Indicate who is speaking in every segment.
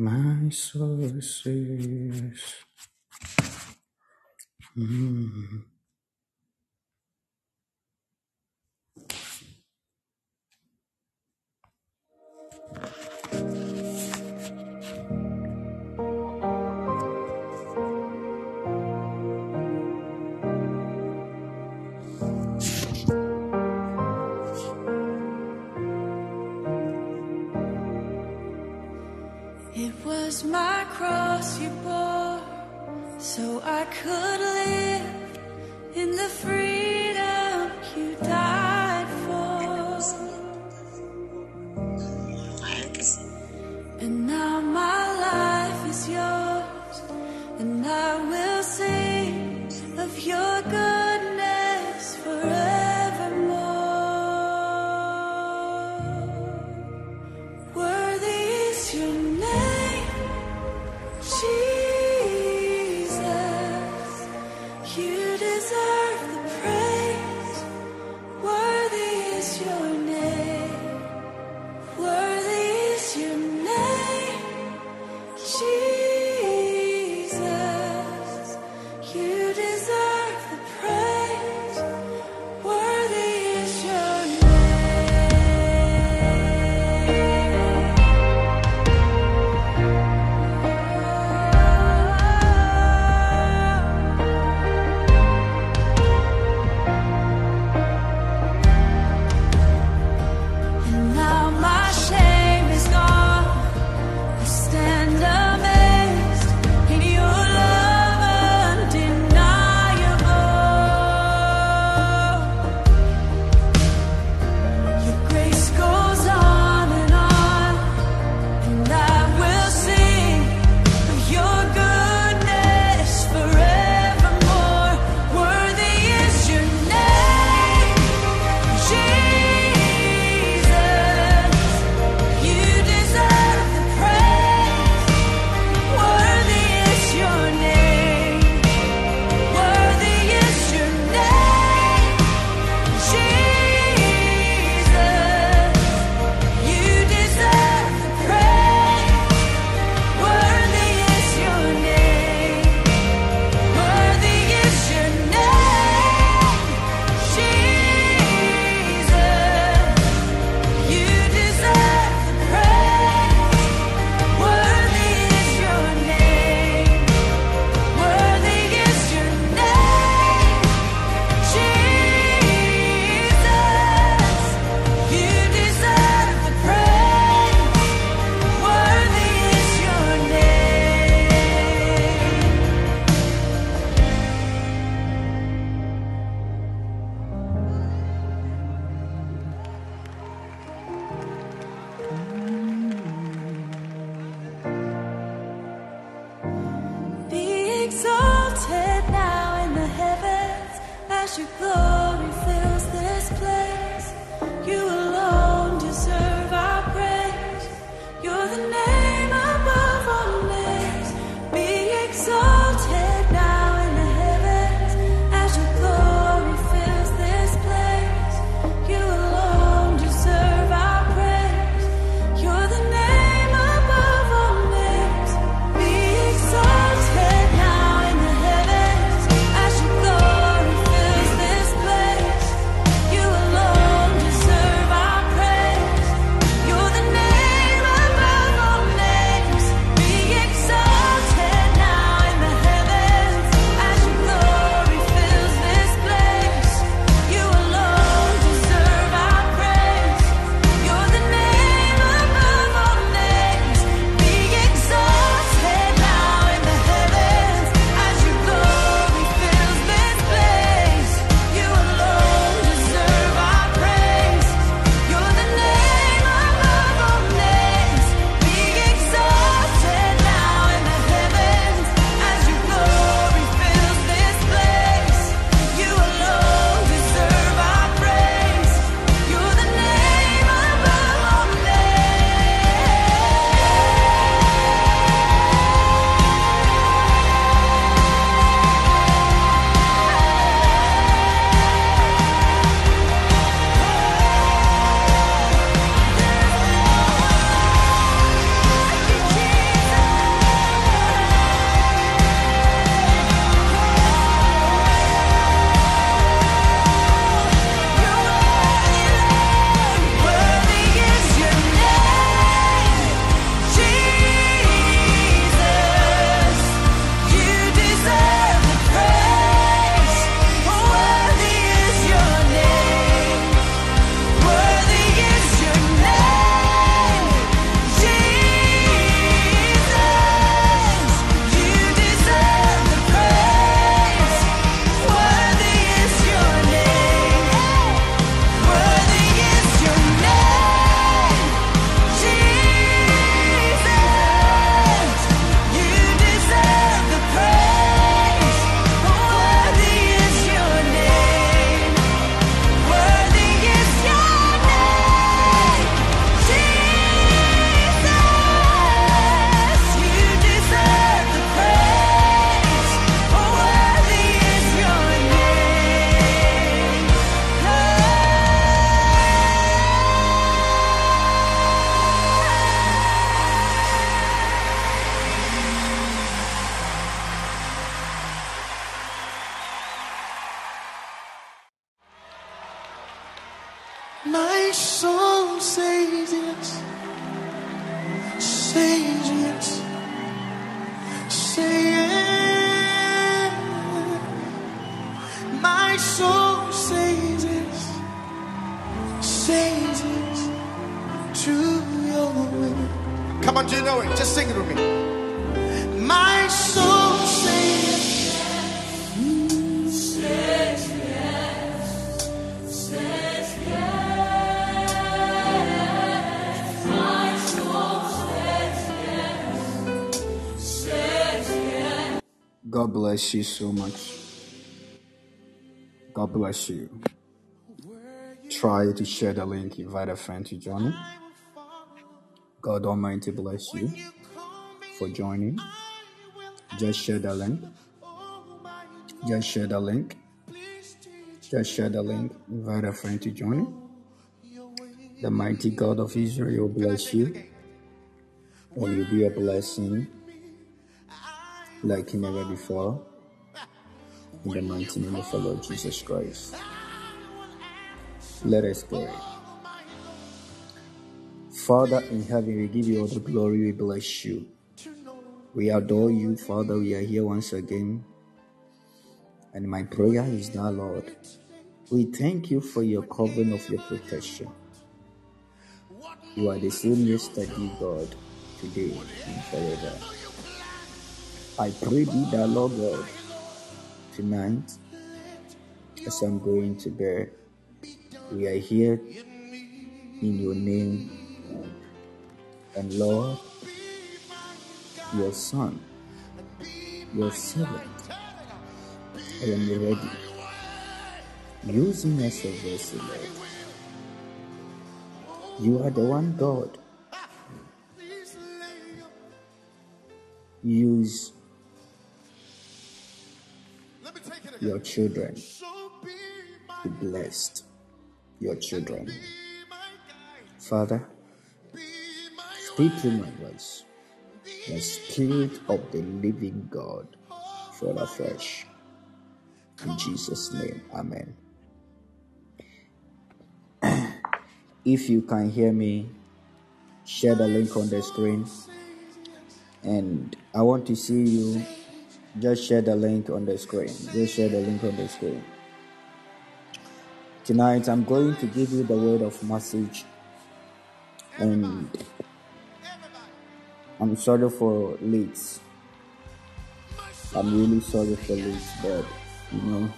Speaker 1: Mas
Speaker 2: só vocês. Hum. cross your so I could live in the
Speaker 1: free. Bless you so much. God bless you. Try to share the link, invite a friend to join. God Almighty bless you for joining. Just share the link. Just share the link. Just share the link. Invite a friend to join. The mighty God of Israel bless you. And you'll be a blessing like never before. In the mighty name of our Lord Jesus Christ. Let us pray. Father in heaven, we give you all the glory, we bless you. We adore you, Father. We are here once again. And my prayer is that, Lord, we thank you for your covering of your protection. You are the same yesterday, God, today, and forever. I pray thee that, Lord God, tonight, as I'm going to bed, we are here in your name. And Lord, your son, your servant, I am ready. Use me as a Lord. You are the one God. Use your children Be blessed your children. Father, speak through my voice. The Spirit of the living God fall afresh. In Jesus' name, Amen. If you can hear me, share the link on the screen. And I want to see you. Just share the link on the screen. Just share the link on the screen. Tonight, I'm going to give you the word of message. And I'm sorry for late. I'm really sorry for late, but you know,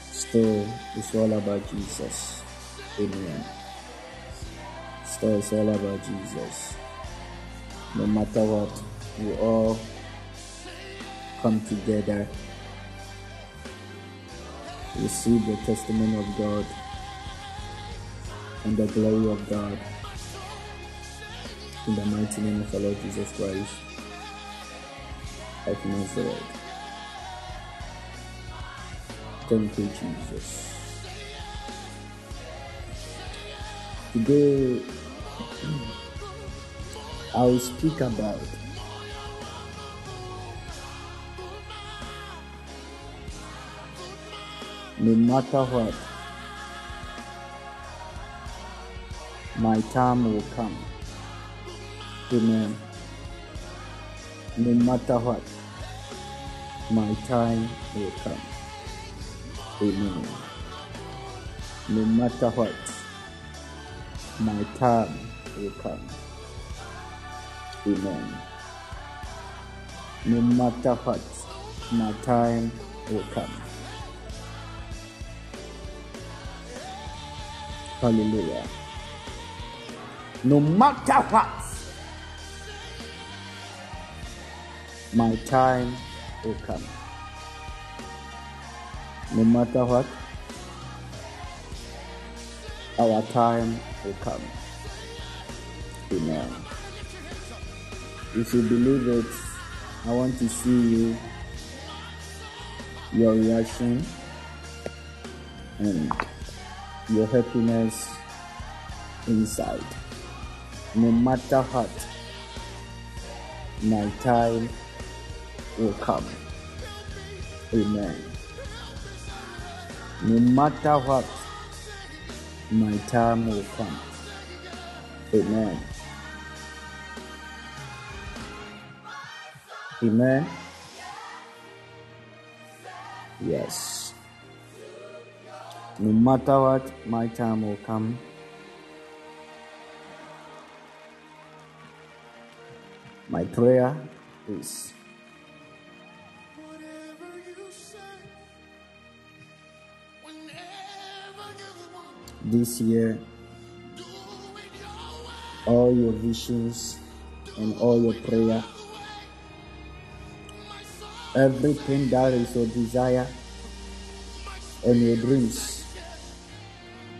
Speaker 1: still, it's all about Jesus. Amen. Still, it's all about Jesus. No matter what, we all come together, receive the testimony of God and the glory of God. In the mighty name of our Lord Jesus Christ of Nazareth. Thank you, Jesus. Today, I will speak about no matter what, my time will come. Amen. No matter what, my time will come. Amen. No matter what, my time will come. Amen. No matter what, my time will come. Hallelujah. No matter what, my time will come. No matter what, our time will come. Amen. If you believe it, I want to see you, your reaction, and your happiness inside. No matter what, my time will come. Amen. No matter what, My time will come. Amen. Amen. Yes. No matter what, my time will come. My prayer is this year all your visions and all your prayer. everything that is your desire and your dreams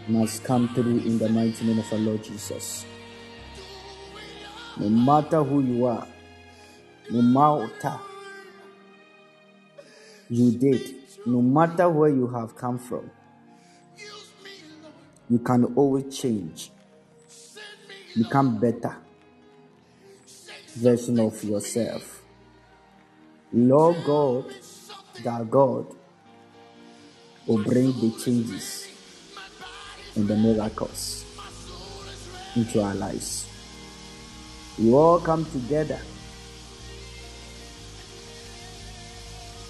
Speaker 1: must come through in the mighty name of our Lord Jesus. No matter who you are, no matter you did, no matter where you have come from, you can always change, become better version of yourself. Lord God, that God will bring the changes and the miracles into our lives. We all come together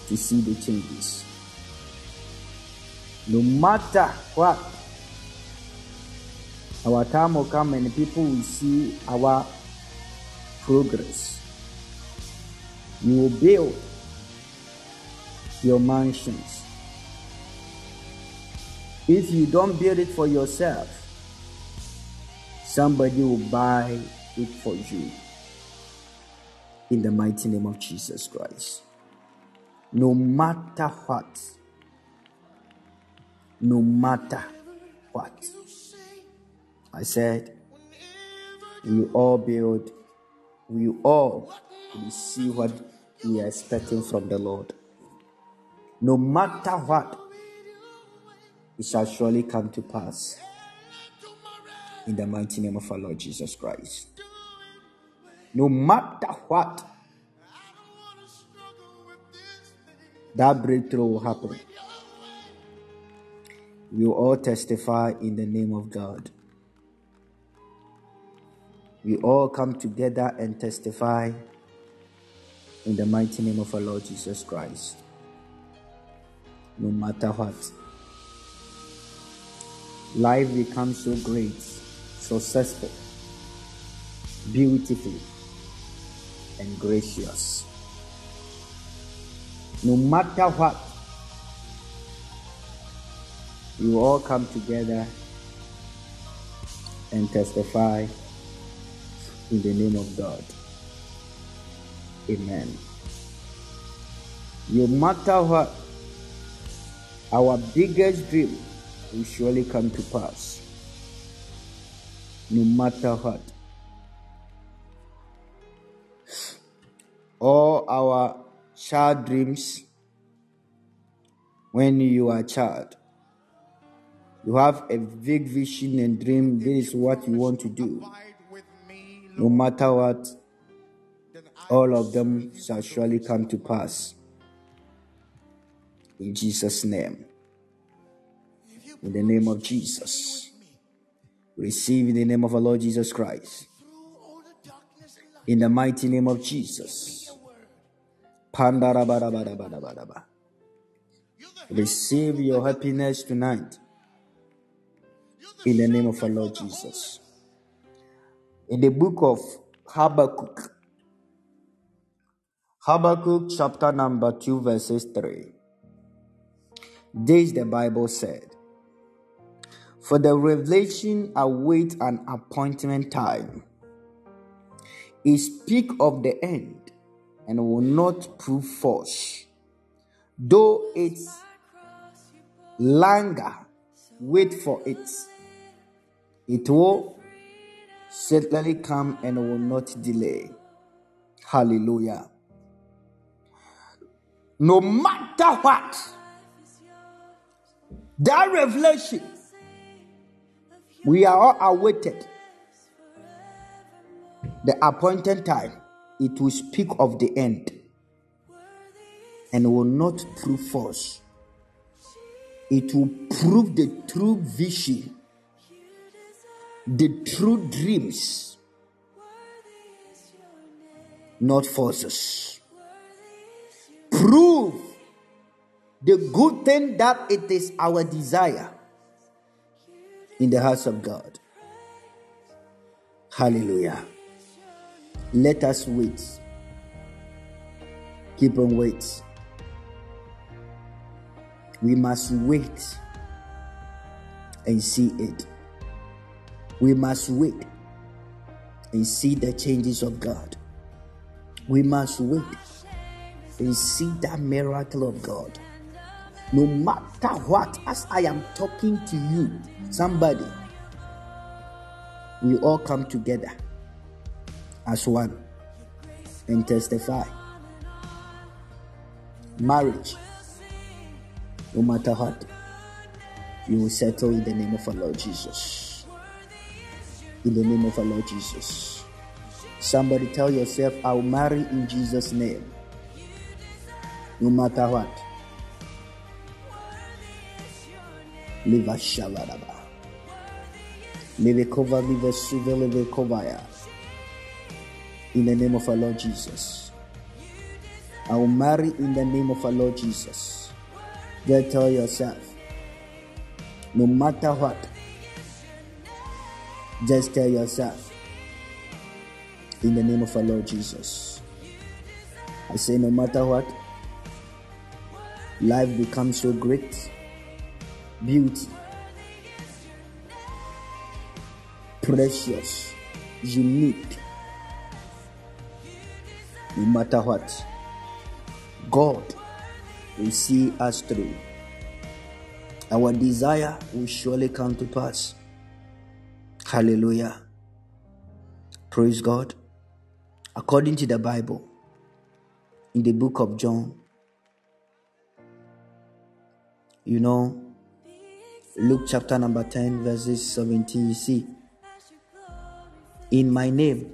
Speaker 1: to see the changes. No matter what, our time will come and people will see our progress. You will build your mansions. If you don't build it for yourself, somebody will buy it for you. In the mighty name of Jesus Christ. No matter what, no matter what, I said, we all build, we all receive what we are expecting from the Lord. No matter what, it shall surely come to pass. In the mighty name of our Lord Jesus Christ. No matter what, that breakthrough will happen. We will all testify in the name of God. We all come together and testify in the mighty name of our Lord Jesus Christ. No matter what, life becomes so great, successful, beautiful, and gracious. No matter what, you all come together and testify in the name of God. Amen. No matter what, our biggest dream will surely come to pass. No matter what. All our child dreams when you are a child. You have a big vision and dream. This is what you want to do. No matter what, all of them shall surely come to pass. In Jesus' name. In the name of Jesus. Receive in the name of our Lord Jesus Christ. In the mighty name of Jesus. Receive your happiness tonight. In the name of our Lord Jesus. In the book of Habakkuk, Habakkuk chapter number 2, verses 3. This the Bible said. For the revelation await an appointment time. It speak of the end and will not prove false. Though its longer, wait for it. It will certainly come and will not delay. Hallelujah. No matter what, that revelation we are all awaited. The appointed time, it will speak of the end and will not prove false. It will prove the true vision the true dreams, not forces. Prove the good thing that it is our desire in the house of God. Hallelujah. Let us wait. Keep on wait. We must wait and see it. We must wait and see the changes of God. We must wait and see that miracle of God. No matter what, as I am talking to you, somebody, we all come together as one and testify. Marriage, no matter what, you will settle in the name of our Lord Jesus. In the name of our Lord Jesus. Somebody tell yourself, I'll marry in Jesus' name. No matter what. Live a shaladaba. Live cover, live a suve, live kovaya. In the name of our Lord Jesus. I will marry in the name of our Lord Jesus. Just tell yourself, no matter what, just tell yourself, in the name of our Lord Jesus. I say, no matter what, life becomes so great, beauty, precious, unique. No matter what, God will see us through our desire will surely come to pass. Hallelujah. Praise God. According to the Bible, in the book of John, you know, Luke chapter number 10, verses 17, you see, in my name,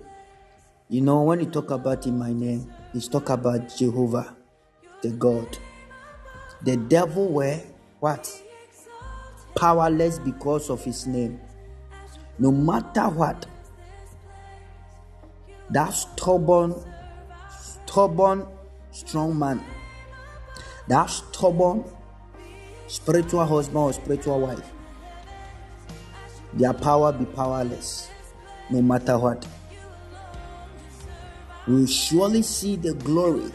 Speaker 1: you know, when you talk about in my name, it's talk about Jehovah, the God. The devil were what? powerless because of his name. No matter what, that stubborn, stubborn, strong man, that stubborn spiritual husband or spiritual wife, their power be powerless no matter what. We will surely see the glory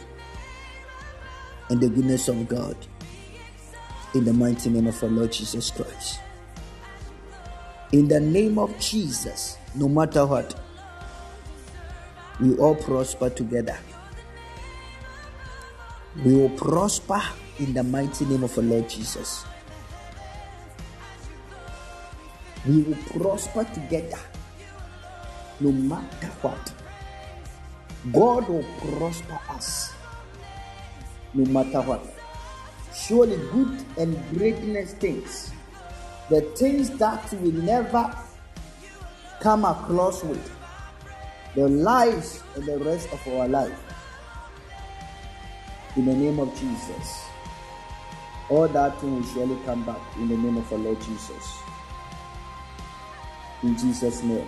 Speaker 1: and the goodness of God in the mighty name of our Lord Jesus Christ. In the name of Jesus, no matter what, we all prosper together. We will prosper in the mighty name of our Lord Jesus. We will prosper together no matter what. God will prosper us no matter what surely good and greatness things, the things that we never come across with, the lives and the rest of our life. In the name of Jesus. All that thing will surely come back in the name of our Lord Jesus. In Jesus' name.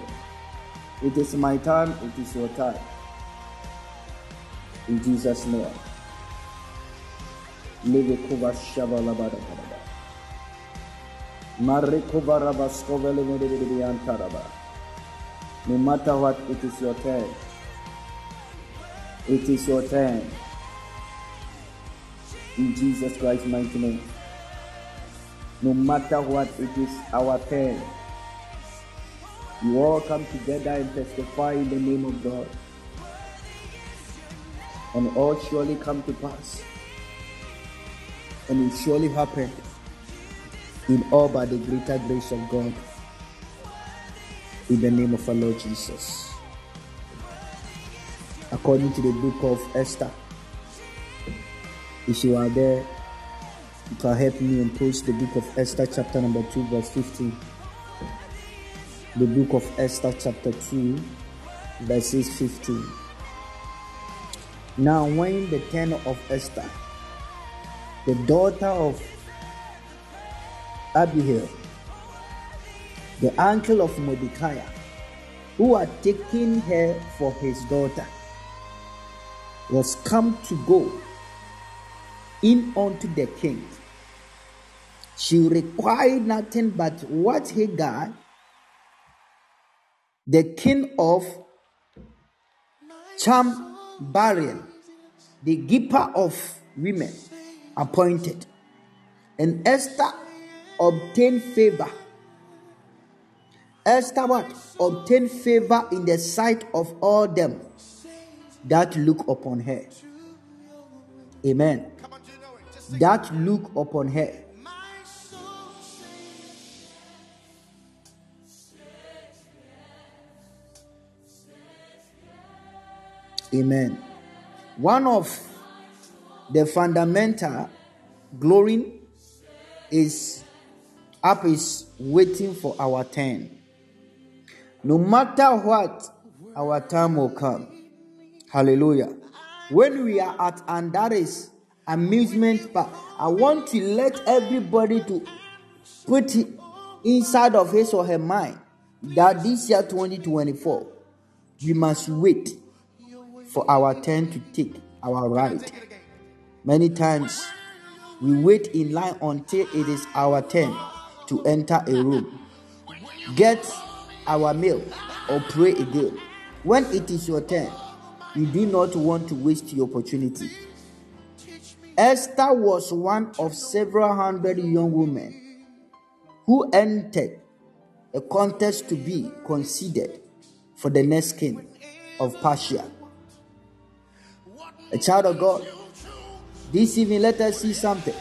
Speaker 1: It is my time, it is your time. In Jesus' name. Levekova Shavalabadabadaba. Marikova No matter what, it is your turn. It is your turn. In Jesus Christ's mighty name. No matter what, it is our turn. You all come together and testify in the name of God. And all surely come to pass and it surely happened in all by the greater grace of God. In the name of our Lord Jesus. According to the book of Esther, if you are there, you can help me and post the book of Esther, chapter number 2, verse 15. The book of Esther, chapter 2, verses 15. Now, when the turn of Esther the daughter of Abihail, the uncle of Mordecai, who had taken her for his daughter, was come to go in unto the king. She required nothing but what Hagar, the king of Cham Bariel, the keeper of women, appointed. And Esther obtained favor. Esther what? Obtained favor in the sight of all them that look upon her. Amen. That look upon her. Amen. One of the fundamental glory is up is waiting for our turn. No matter what, our time will come. Hallelujah. When we are at and that is amusement park, I want to let everybody to put inside of his or her mind that this year 2024 we must wait for our turn to take our right. Many times we wait in line until it is our turn to enter a room, get our meal, or pray again. When it is your turn, you do not want to waste your opportunity. Esther was one of several hundred young women who entered a contest to be considered for the next king of Persia. A child of God, this evening let us see something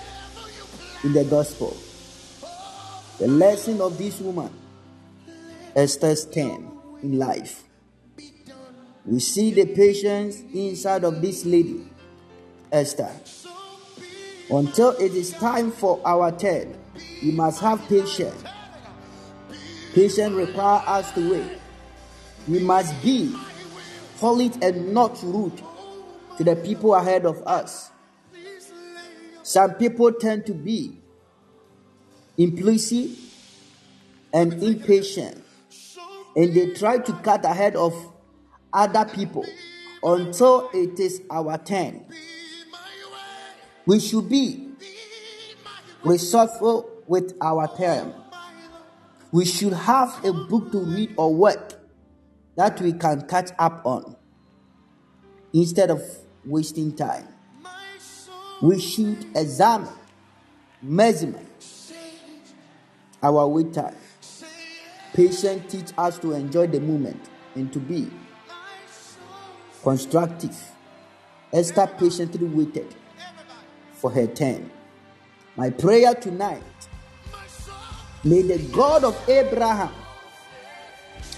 Speaker 1: in the gospel. The lesson of this woman, Esther's 10 in life. We see the patience inside of this lady, Esther. Until it is time for our turn, we must have patience. Patience requires us to wait. We must be solid and not rude to the people ahead of us. Some people tend to be impulsive and impatient, and they try to cut ahead of other people until it is our turn. We should be resourceful with our time. We should have a book to read or work that we can catch up on instead of wasting time. We should examine, measure our wait time. Patience teach us to enjoy the moment and to be constructive. Esther patiently waited for her turn. My prayer tonight may the God of Abraham,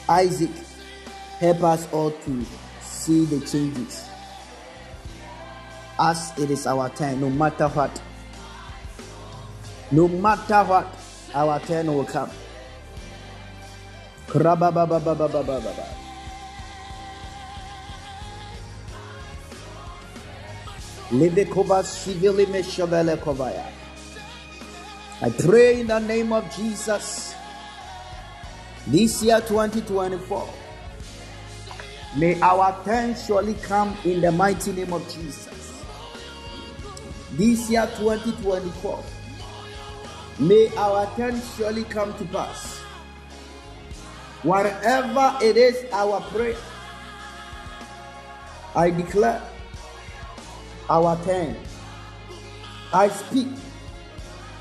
Speaker 1: Isaac, help us all to see the changes as it is our turn, no matter what. No matter what, our turn will come. I pray in the name of Jesus. This year 2024. May our turn surely come in the mighty name of Jesus. This year 2024. May our turn surely come to pass. Whatever it is our prayer, I declare our turn. I speak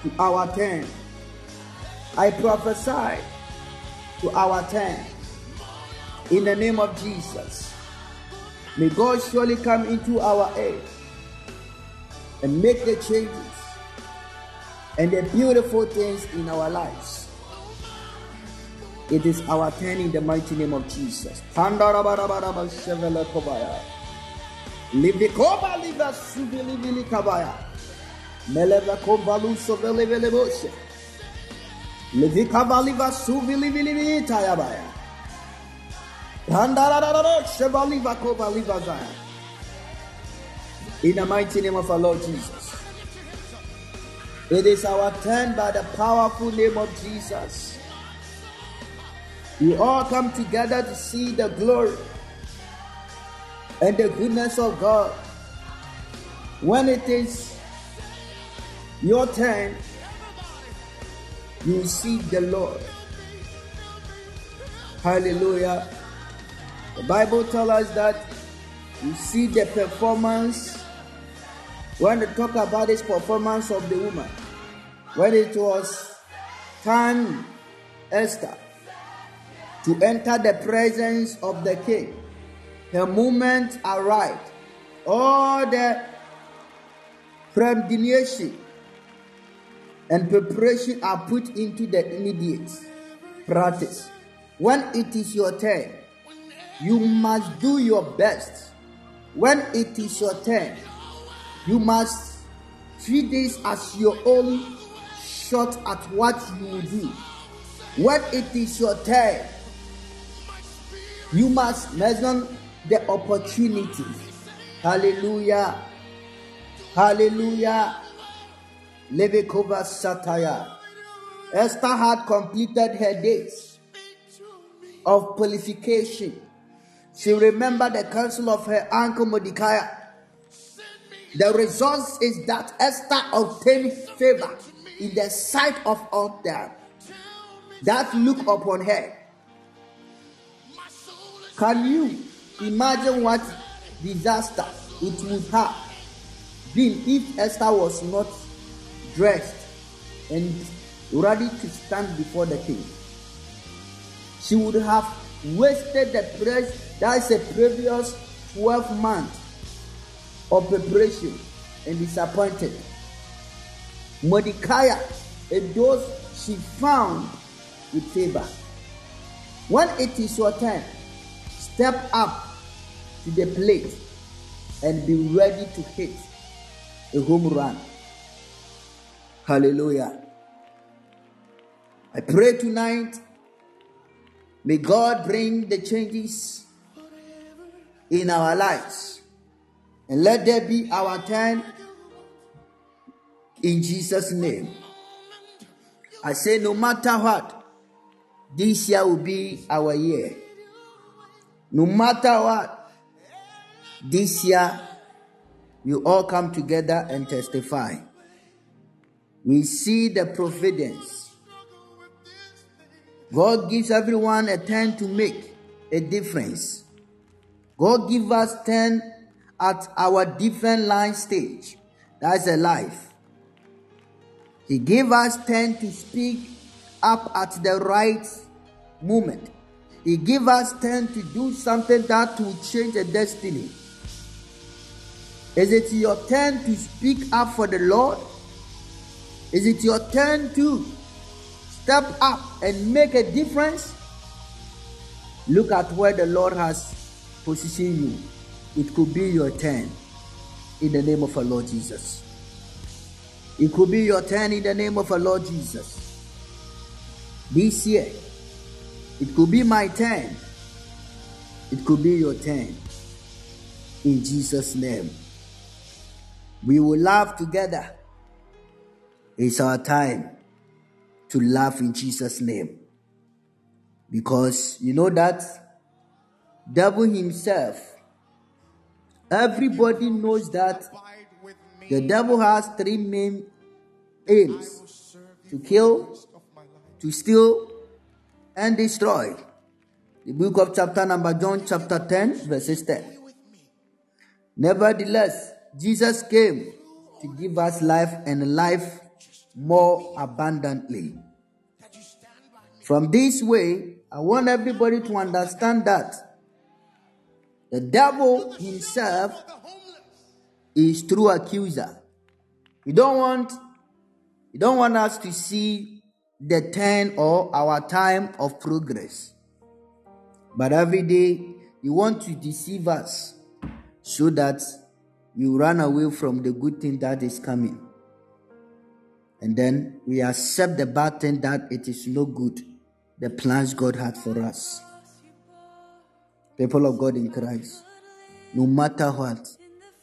Speaker 1: to our turn. I prophesy to our turn. In the name of Jesus. May God surely come into our aid and make the changes and the beautiful things in our lives. It is our turn in the mighty name of Jesus. Livikoba liva suvili vili kabaya. Meleva kombalu sovele vele boshe. Livikaba liva suvili vili vili tayabaya. Pandarararo shevaliva koba liva zaya. In the mighty name of our Lord Jesus. It is our turn by the powerful name of Jesus. We all come together to see the glory and the goodness of God. When it is your turn, you see the Lord. Hallelujah. The Bible tells us that you see the performance when they talk about this performance of the woman. When it was time Esther to enter the presence of the king, her moment arrived. All the premeditation and preparation are put into the immediate practice. When it is your turn, you must do your best. When it is your turn, you must treat this as your own shot at what you will do. When it is your turn, you must measure the opportunity. Hallelujah. Hallelujah. Levekova Sataya. Esther had completed her days of purification. She remembered the counsel of her uncle Mordecai. The result is that Esther obtained favor in the sight of all them that look upon her. Can you imagine what disaster it would have been if Esther was not dressed and ready to stand before the king? She would have wasted the praise that's a previous 12 months of preparation and disappointed. Mordecai and those she found with favor. When it is your turn, step up to the plate and be ready to hit a home run. Hallelujah. I pray tonight, may God bring the changes in our lives and let there be our turn in Jesus' name. I say, no matter what, this year will be our year. No matter what, this year we all come together and testify. We see the providence. God gives everyone a turn to make a difference. God give us turn at our different line stage. That's a life. He gave us turn to speak up at the right moment. He gave us turn to do something that will change a destiny. Is it your turn to speak up for the Lord? Is it your turn to step up and make a difference? Look at where the Lord has positioned you. It could be your turn in the name of our Lord Jesus. It could be your turn in the name of our Lord Jesus. This year, it could be my turn. It could be your turn. In Jesus' name. We will laugh together. It's our time to laugh in Jesus' name. Because you know that devil himself, everybody knows that the devil has three main aims to kill, to steal, and destroy. The book of chapter number John chapter 10 verses 10. Nevertheless, Jesus came to give us life and life more abundantly. From this way, I want everybody to understand that the devil himself is true accuser. You don't want you don't want us to see the turn or our time of progress. But every day you want to deceive us so that you run away from the good thing that is coming. And then we accept the bad thing that it is no good, the plans God had for us. People of God in Christ, no matter what,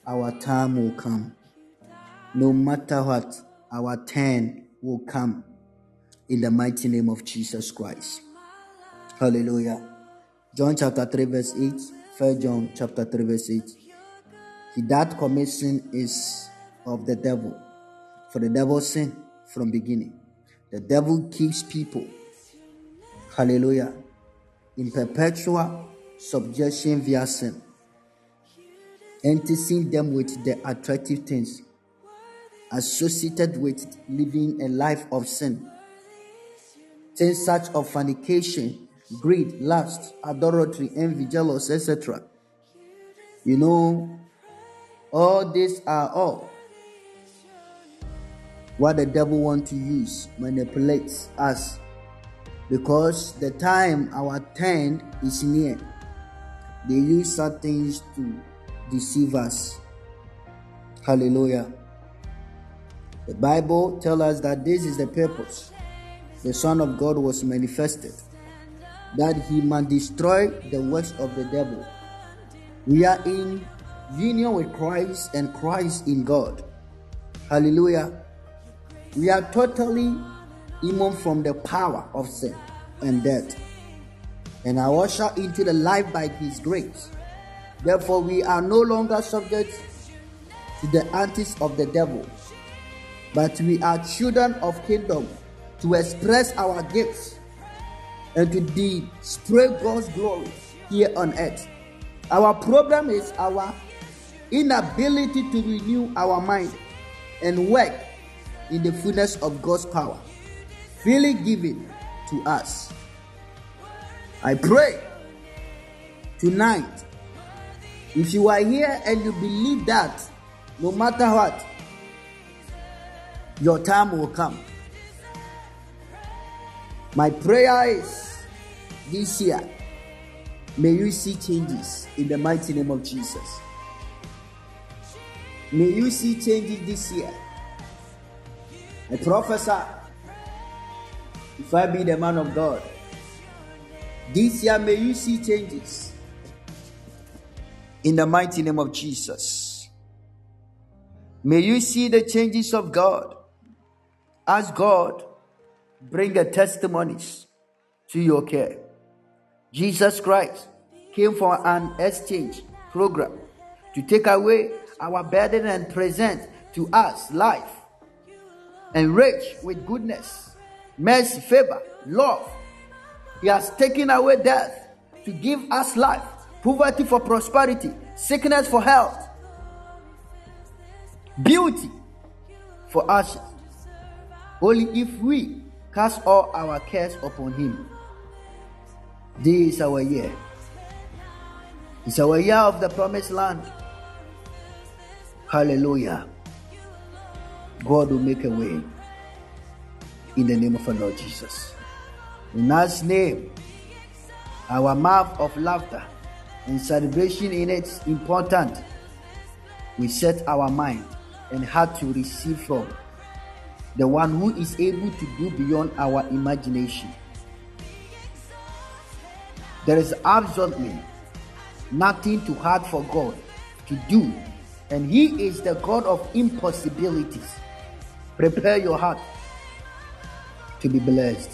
Speaker 1: our time will come. No matter what, our turn will come in the mighty name of Jesus Christ. Hallelujah. John chapter 3, verse 8. 1 John chapter 3, verse 8. That commits sin is of the devil. For the devil sinned from beginning. The devil keeps people. Hallelujah. In perpetual subjection via sin. Enticing them with the attractive things associated with living a life of sin. Things such as fornication, greed, lust, adultery, envy, jealousy, etc. You know, all these are all what the devil want to use manipulates us. Because the time our turn is near they use such things to deceive us. Hallelujah. The bible tells us that this is the purpose the son of god was manifested that he might destroy the works of the devil. We are in union with christ and christ in god hallelujah we are totally immune from the power of sin and death, and are ushered into the life by His grace. Therefore, we are no longer subject to the antics of the devil, but we are children of kingdom to express our gifts and to display God's glory here on earth. Our problem is our inability to renew our mind and work in the fullness of God's power, freely given to us. I pray tonight, if you are here and you believe that no matter what, your time will come. My prayer is this year, may you see changes in the mighty name of Jesus. May you see changes this year I prophesy, if I be the man of God, this year may you see changes. In the mighty name of Jesus. May you see the changes of God as God bring the testimonies to your care. Jesus Christ came for an exchange program to take away our burden and present to us life enriched with goodness, mercy, favor, love. He has taken away death to give us life, poverty for prosperity, sickness for health, beauty for ashes. Only if we cast all our cares upon Him. This is our year. It's our year of the promised land. Hallelujah. God will make a way in the name of our Lord Jesus. In His name, our mouth of laughter and celebration in it's important. We set our mind and heart to receive from the one who is able to do beyond our imagination. There is absolutely nothing too hard for God to do, and He is the God of impossibilities. Prepare your heart to be blessed.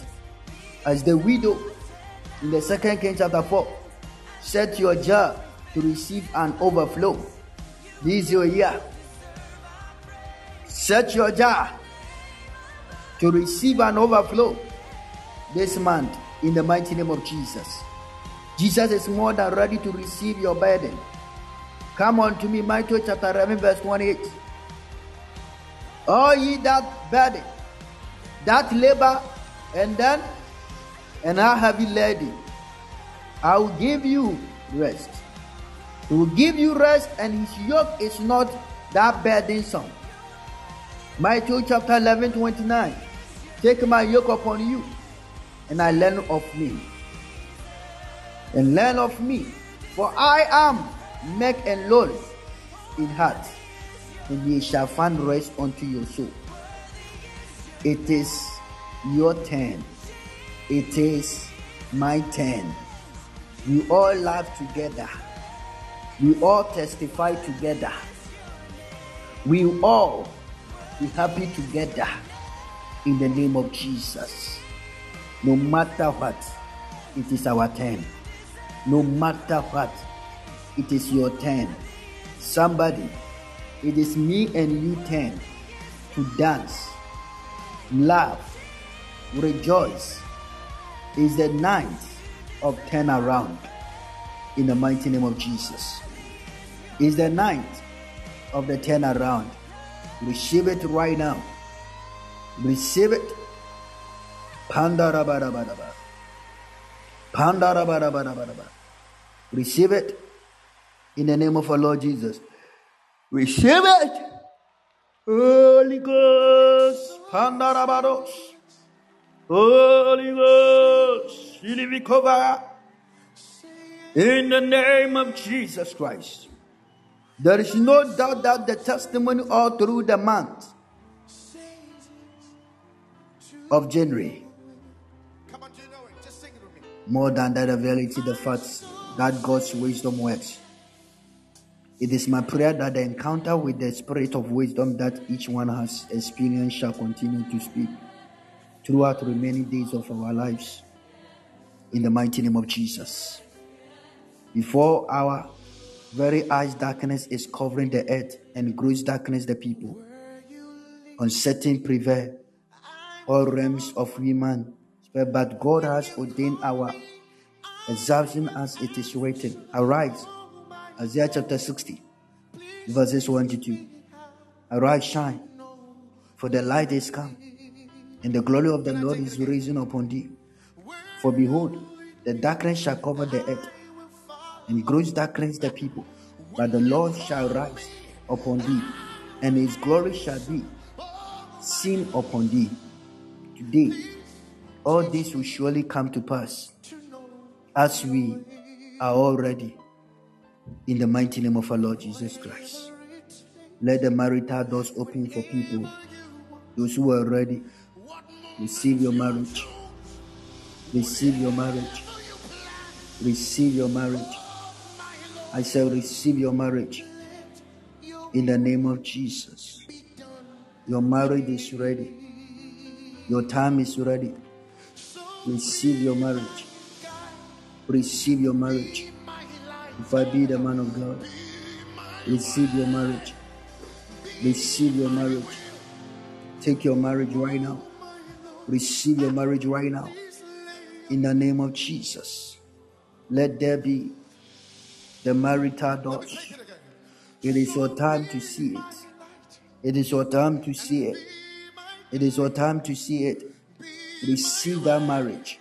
Speaker 1: As the widow in the second King chapter 4, set your jar to receive an overflow. This is your year. Set your jar to receive an overflow this month in the mighty name of Jesus. Jesus is more than ready to receive your burden. Come on to me, Matthew chapter 11, verse 28. All ye that burden, that labor, and then, and how heavy laden, I will give you rest. He will give you rest, and his yoke is not that burdensome. Matthew chapter 11, 29. Take my yoke upon you, and I learn of me. And learn of me, for I am meek and lowly in heart, and ye shall find rest unto your soul. It is your turn. It is my turn. We all laugh together. We all testify together. We all be happy together in the name of Jesus. No matter what, it is our turn. No matter what, it is your turn. Somebody, it is me and you turn to dance, laugh, rejoice. Is the night of turnaround in the mighty name of Jesus. Is the night of the turnaround. Receive it right now. Receive it. Pandarabarabaraba. Pandarabarabaraba. Receive it in the name of our Lord Jesus. Receive it. Holy Ghost. Pandarabados. Holy Ghost. In the name of Jesus Christ. There is no doubt that the testimony all through the month of January. More than that, the reality, the facts that God's wisdom works. It is my prayer that the encounter with the spirit of wisdom that each one has experienced shall continue to speak throughout the remaining days of our lives. In the mighty name of Jesus. Before our very eyes, darkness is covering the earth and gross darkness the people. Uncertain prevail, all realms of human, but God has ordained our exaltation as it is written. Arise, Isaiah chapter 60, verses 1 to 2. Arise, shine, for the light is come, and the glory of the Lord is risen upon thee. For behold, the darkness shall cover the earth, and gross darkness the people. But the Lord shall rise upon thee, and his glory shall be seen upon thee. Today, all this will surely come to pass as we are all ready in the mighty name of our Lord Jesus Christ. Let the marital doors open for people, those who are ready. Receive your marriage. Receive your marriage. Receive your marriage. I say, receive your marriage in the name of Jesus. Your marriage is ready. Your time is ready. Receive your marriage. Receive your marriage. If I be the man of God, receive your marriage. Receive your marriage. Take your marriage right now. Receive your marriage right now. In the name of Jesus. Let there be the marital doors. It is your time to see it. It is your time to see it. It is your time to see it. Receive that marriage.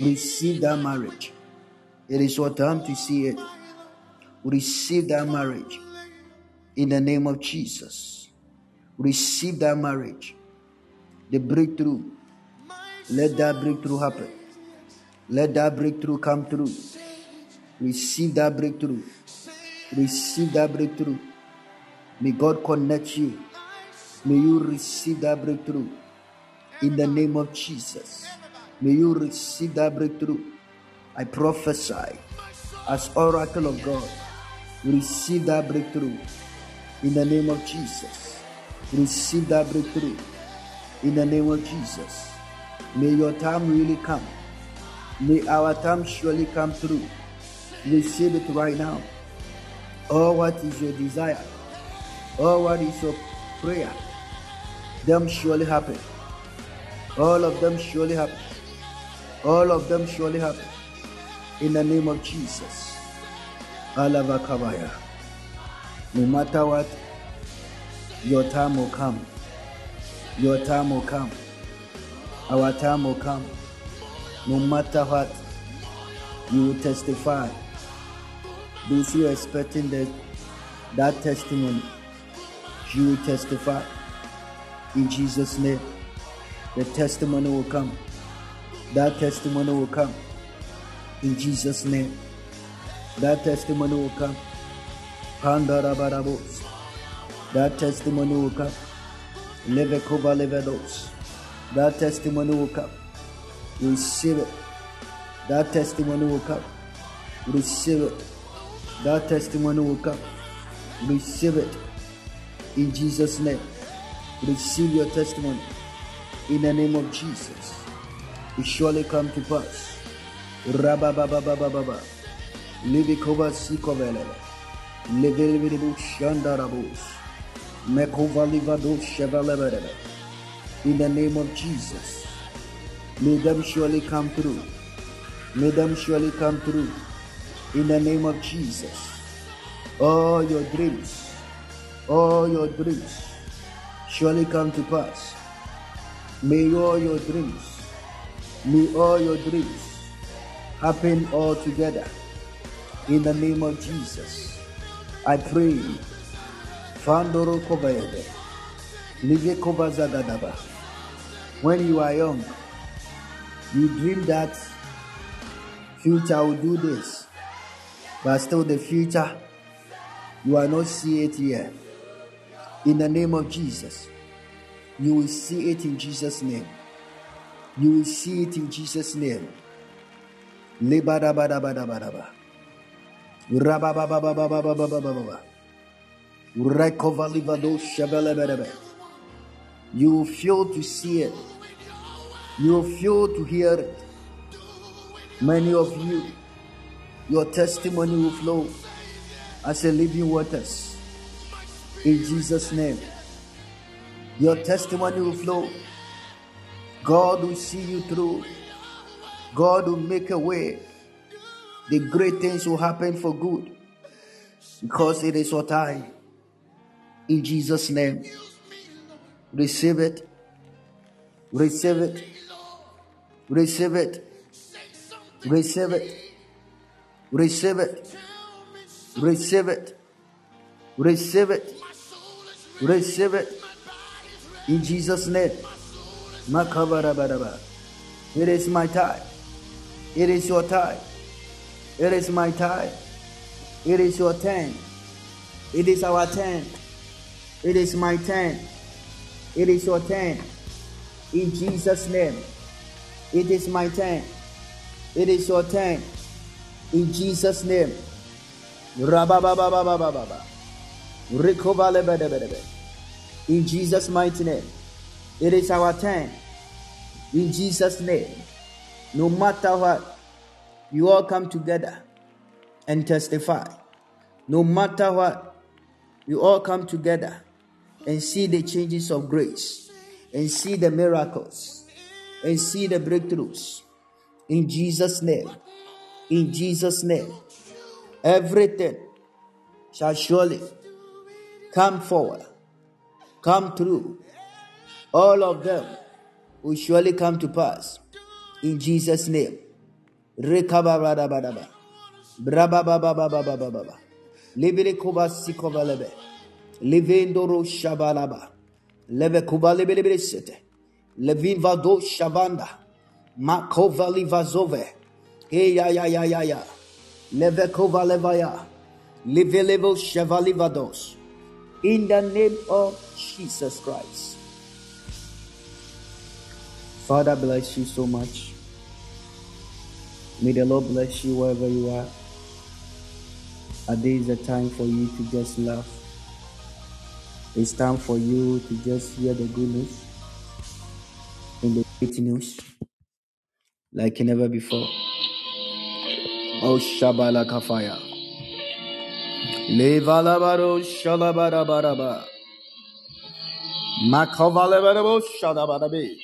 Speaker 1: Receive that marriage. It is your time to see it. Receive that marriage in the name of Jesus. Receive that marriage. The breakthrough. Let that breakthrough happen. Let that breakthrough come through. Receive that breakthrough. Receive that breakthrough. May God connect you. May you receive that breakthrough in the name of Jesus. May you receive that breakthrough. I prophesy as oracle of God. Receive that breakthrough in the name of Jesus. Receive that breakthrough in the name of Jesus. May your time really come. May our time surely come through. Receive it right now. Oh, what is your desire, Oh, what is your prayer, them surely happen. All of them surely happen. All of them surely happen. In the name of Jesus. Alavakabaya. No matter what, your time will come. Your time will come. Our time will come. No matter what, you will testify. Those who are expecting that, that testimony, you will testify. In Jesus' name, the testimony will come. That testimony will come. In Jesus' name, that testimony will come. That testimony will come. Levekova levedos. That testimony will come. Receive it. That testimony will come. Receive it. That testimony will come. Receive it. In Jesus' name. Receive your testimony. In the name of Jesus. It surely come to pass. Rababababababa. Libikova Sikovele. Levelebus Shandarabus. Mekova Livado Chevalebele. In the name of Jesus. May them surely come through. May them surely come through. In the name of Jesus. All your dreams, all your dreams surely come to pass. May all your dreams, may all your dreams happen all together. In the name of Jesus, I pray. Fandoro. When you are young, you dream that future will do this, but still the future you are not see it yet. In the name of Jesus, you will see it in Jesus' name. You will see it in Jesus' name. You feel to see it. You feel to hear it. Many of you, your testimony will flow as a living waters. In Jesus' name. Your testimony will flow. God will see you through. God will make a way. The great things will happen for good because it is what time. In Jesus' name, receive it. Receive it. Receive it. Receive it. Receive it. Receive it. Receive it. Receive it. In Jesus' name. It is my time. It is your time. It is my time. It is your turn. It is our turn. It is my turn. It is your turn. In Jesus' name. It is my turn. It is your turn. In Jesus' name. In Jesus' mighty name. It is our turn. In Jesus' name. No matter what, you all come together and testify. No matter what, you all come together and see the changes of grace and see the miracles and see the breakthroughs. In Jesus' name. In Jesus' name. Everything shall surely come forward, come through. All of them will surely come to pass. In Jesus' name. In the name of Jesus Christ. Father bless you so much. May the Lord bless you wherever you are. A day is a time for you to just laugh. It's time for you to just hear the good news and the great news like never before. Oh Shabala Kafaya. Levalabaro Shalabarabaraba. Makovalebarabo Shadabarabi.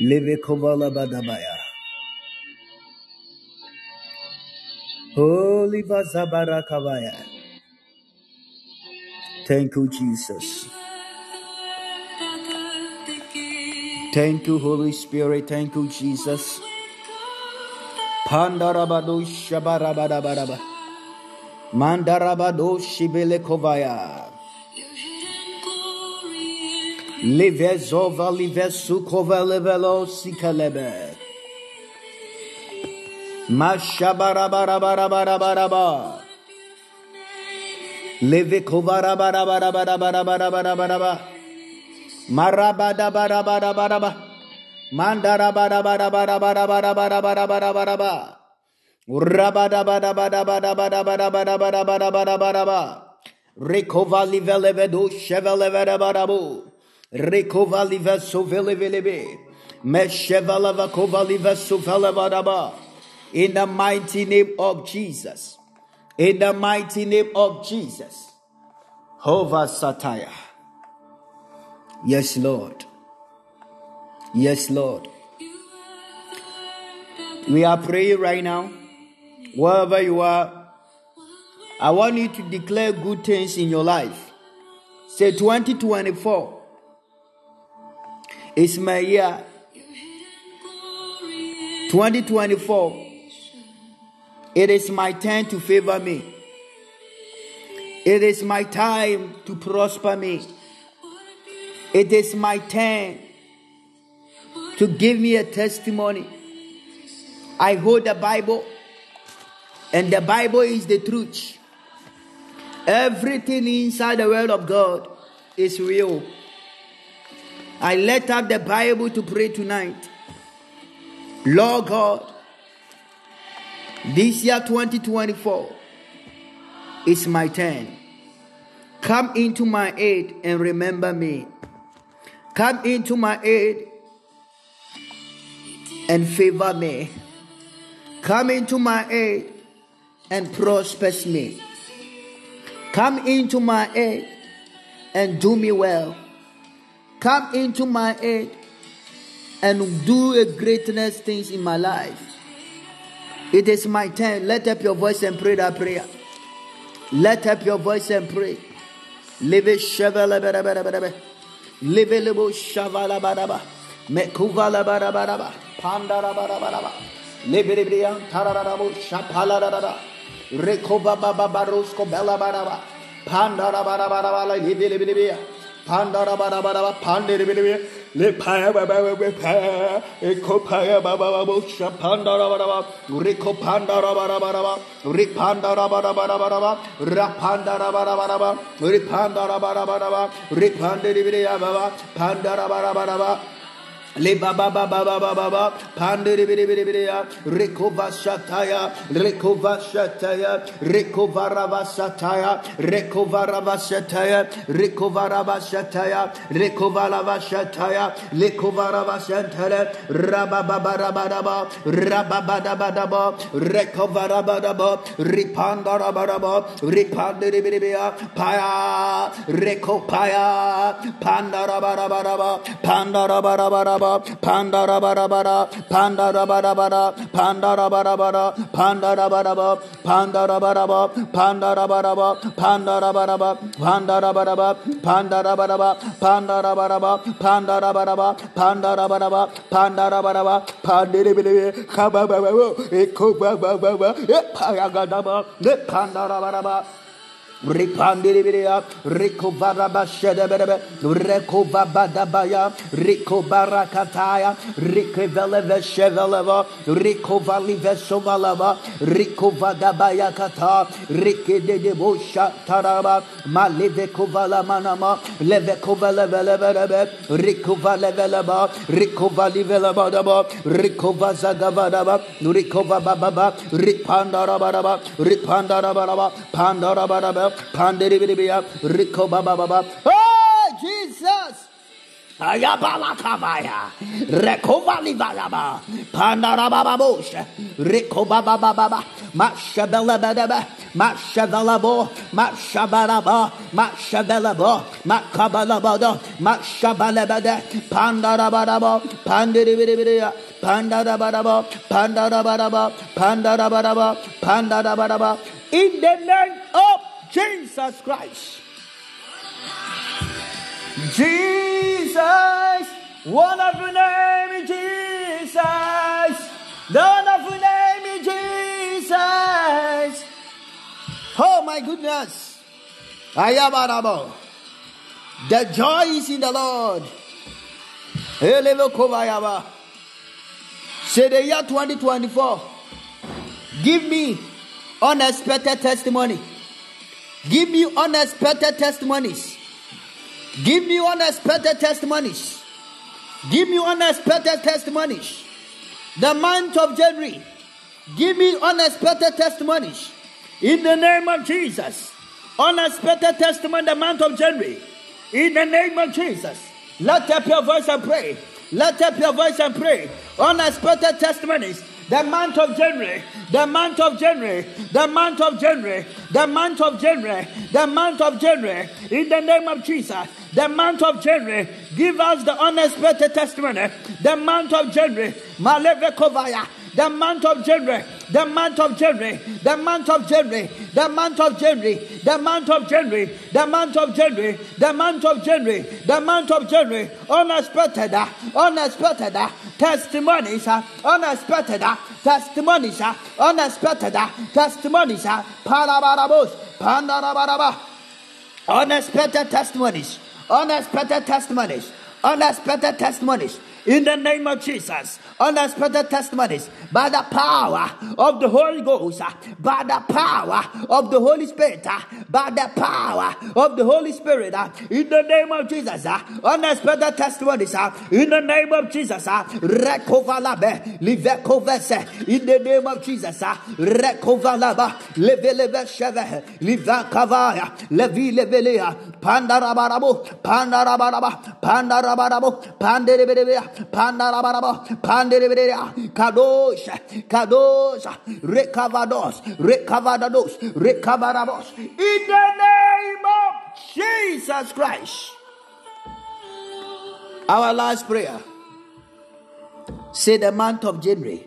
Speaker 1: Livekovalabadabaya. Holy Vazabarakavaya. Thank you, Jesus. Thank you, Holy Spirit. Thank you, Jesus. Pandarabado shabarabarabaraba. Mandarabado shibelekovaya. Livezova livesukova levelo sikalebe. Mashabarabarabarabarabaraba. Levikovarabarabarabarabarabarabarabaraba. Marabadabarabarabaraba. Mandarabarabarabarabarabarabarabarabaraba. Urabadabadabadabadabadabadabadabadabadabadaba. Rekova livelevedo cheveleverabarabo. Rekova livesovelebelebe. Meshevalavakova livesovelevadaba. In the mighty name of Jesus. In the mighty name of Jesus. Hova Sataya. Yes, Lord. Yes, Lord. We are praying right now. Wherever you are, I want you to declare good things in your life. Say 2024 is my year. 2024, it is my turn to favor me. It is my time to prosper me. It is my turn to give me a testimony. I hold the Bible, and the Bible is the truth. Everything inside the Word of God is real. I let up the Bible to pray tonight. Lord God, this year 2024 is my turn. Come into my aid and remember me. Come into my aid and favor me. Come into my aid and prosper me. Come into my aid and do me well. Come into my aid and do a greatness things in my life. It is my turn. Let up your voice and pray that prayer. Let up your voice and pray. Live shavala. Live shavala bada. Mekuvala bada. Pandara tararabo shapala bella bada. Pandara Pandara bara bara pandiri biri biri. Lepaya baba baba Eko paya baba baba Pandara bara bara. Riko pandara bara bara. Ripandara bara bara bara. Rapandara bara bara bara. Ripandara bara bara bara. Ripandiri biri baba. Pandara bara bara bara. Le baba baba baba baba pandere bere bere bere ya. Rekova shataya. Rekova shataya. Rekova rava shataya. Rekova rava shataya. Rekova rava shataya. Rekova rava shataya. Lekova rava shataya raba baba raba raba raba. Bada bada ba da ba rekova raba raba ripanda raba raba ripandere bere bere ya. Paya. Rekopaya panda raba raba raba. Panda raba raba raba Pandara bara bara, pandara bara bara, pandara bara bara, pandara bara bara, pandara bara bara, pandara bara bara, pandara bara bara, pandara bara bara, pandara bara bara, pandara bara bara, pandara bara bara, Ripandiribia, Ricovaraba Shedeberebe, Recovabadabaya, Ricobarakataya, Ricoveleve Sheveleva, Ricovalive Sovalava, Ricovadabaya Kata, Riki de Debosha Taraba, Malivecovala Manama, Levecovalevelebe, Ricovaleveleba, Ricovalivelabadaba, Ricovazagavadaba, Ricovababa, Ripandarabaraba, Ripandarabaraba, Pandarabaraba, pandiribiya, riko baba baba. Oh, Jesus. Ayabalakabaya, Rekobalibalaba, Pandarababush, Rekobabababa, Mashabelabadaba, Mashabelabo, Mashabaraba, Mashabelabo, Makabalabado, Mashabalabada, Pandarabarabo, Pandiribiria, Pandarabarabo, Pandarabarabo, Pandarabarabo, Pandarabarabo, in the name of Jesus Christ. Jesus, wonderful name Jesus. The wonderful name Jesus. Oh my goodness. Ayabarabo. The joy is in the Lord. Say the year 2024 Give me unexpected testimony. Give me unexpected testimonies. Give me unexpected testimonies. Give me unexpected testimonies. The month of January. Give me unexpected testimonies. In the name of Jesus. Unexpected testimony the month of January. In the name of Jesus. Let up your voice and pray. Let up your voice and pray. Unexpected testimonies the month of January, the month of January, the month of January, the month of January, the month of January, in the name of Jesus, the month of January, give us the unexpected testimony, the month of January, Maleve Kovaya, the month of January, the month of January, the month of January, the month of January, the month of January, the month of January, the month of January, the month of January, unexpected, unexpected testimonies, unexpected testimonies, unexpected testimonies, parabarabos, pandarabaraba, unexpected testimonies, unexpected testimonies, unexpected testimonies. In the name of Jesus. Unexpected testimonies by the power of the Holy Ghost, by the power of the Holy Spirit, by the power of the Holy Spirit, in the name of Jesus. Unexpected testimonies in the name of Jesus. In the name of Jesus. Levelea, pandarabarabo, pandarabaraba, pandarabarabo, panderebea. Pandarabaraba, Pandereberea, Kadosh, Kadosh, Recavados, Recavados, Recavarabos. In the name of Jesus Christ. Our last prayer. Say the month of January.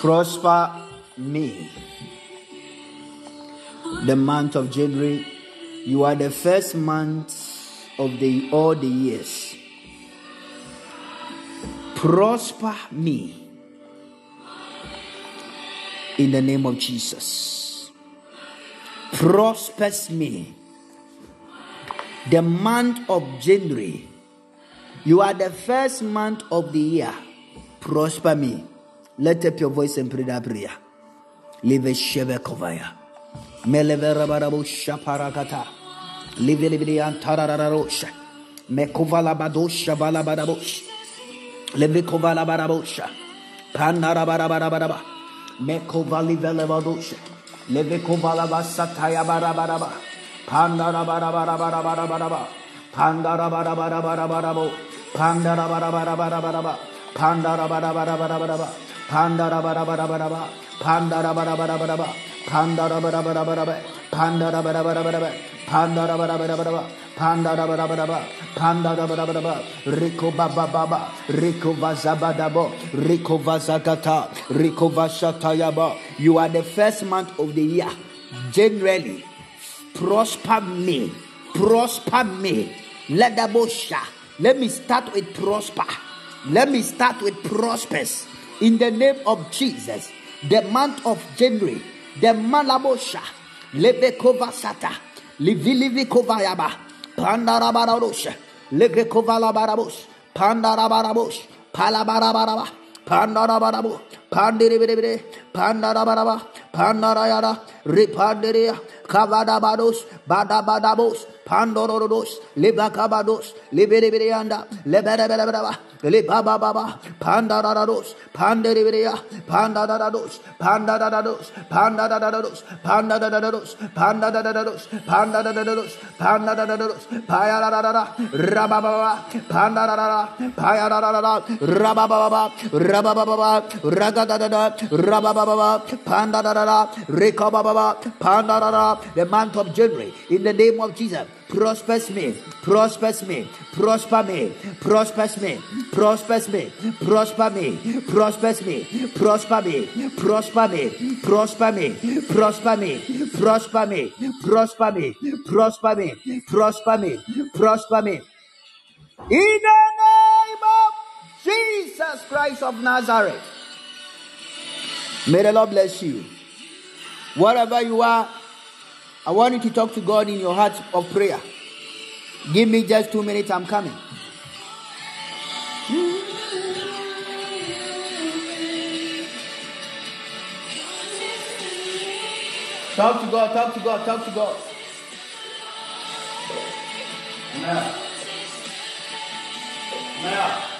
Speaker 1: prosper me. The month of January, you are the first month of the all the years. Prosper me in the name of Jesus. Prospers me. The month of January, you are the first month of the year. Prosper me let up your voice and pray that prayer. Live Shebekovaya. Meleverabarabu Shaparakata. Live Libidian Tarararosha. Mekovala Badosha Balabarabush. Levikovala Barabosha. Panarabarabaraba. Mekovali Velevadosha. Levikovala Vasataya Barabaraba. Pandarabarabarabarabaraba. Pandarabarabarabarabarabo. Pandarabarabarabarabaraba. ba. Pandarabarabaraba, Pandarabarabaraba, Pandarabarabaraba, Pandarabarabaraba, Pandarabarabaraba, Pandarabaraba, Pandarabaraba, Rico Bababa, Rico Vazabadabo, Rico Vazagata, Rico Vashatayaba. You are the first month of the year. Generally, prosper me, prosper me. Let Let me start with prosper. Let me start with prospers in the name of Jesus. The month of January, the Malabosha, Levekova Sata, Livilivi Kovayaba, Pandarabarabosha, Legekovala Barabos, Pandarabarabos, Palabarabaraba, Pandarabarabo, Pandiribire, Pandarabaraba, Pandarayara, Ripandiria, Kavadabados, Badabadabos, Pandorodos, Libakabados, Liberianda, Leberebeleba, Libababa, Pandarados, Panderiberia, Pandarados, Pandarados, Pandarados, Pandarados, Pandarados, Pandarados, Pandarados, Payarara, Rababa, Pandarara, Payarara, Rababa, Rababa, Ragadada, Rababa, Pandarara, Rekababa, Pandarara, the month of January, in the name of Jesus prospers me, prospers me, prosper me, prospers me, prospers me, prosper me, prospers me, prosper me, prosper me, prosper me, prosper me, prosper me, prosper me, prosper me, prosper me, prosper me. In the name of Jesus Christ of Nazareth. May the Lord bless you. Wherever you are,
Speaker 2: I want you to talk to God in your heart of prayer. Give me just two minutes, I'm coming. Talk to God, talk to God, talk to God. Now. Now.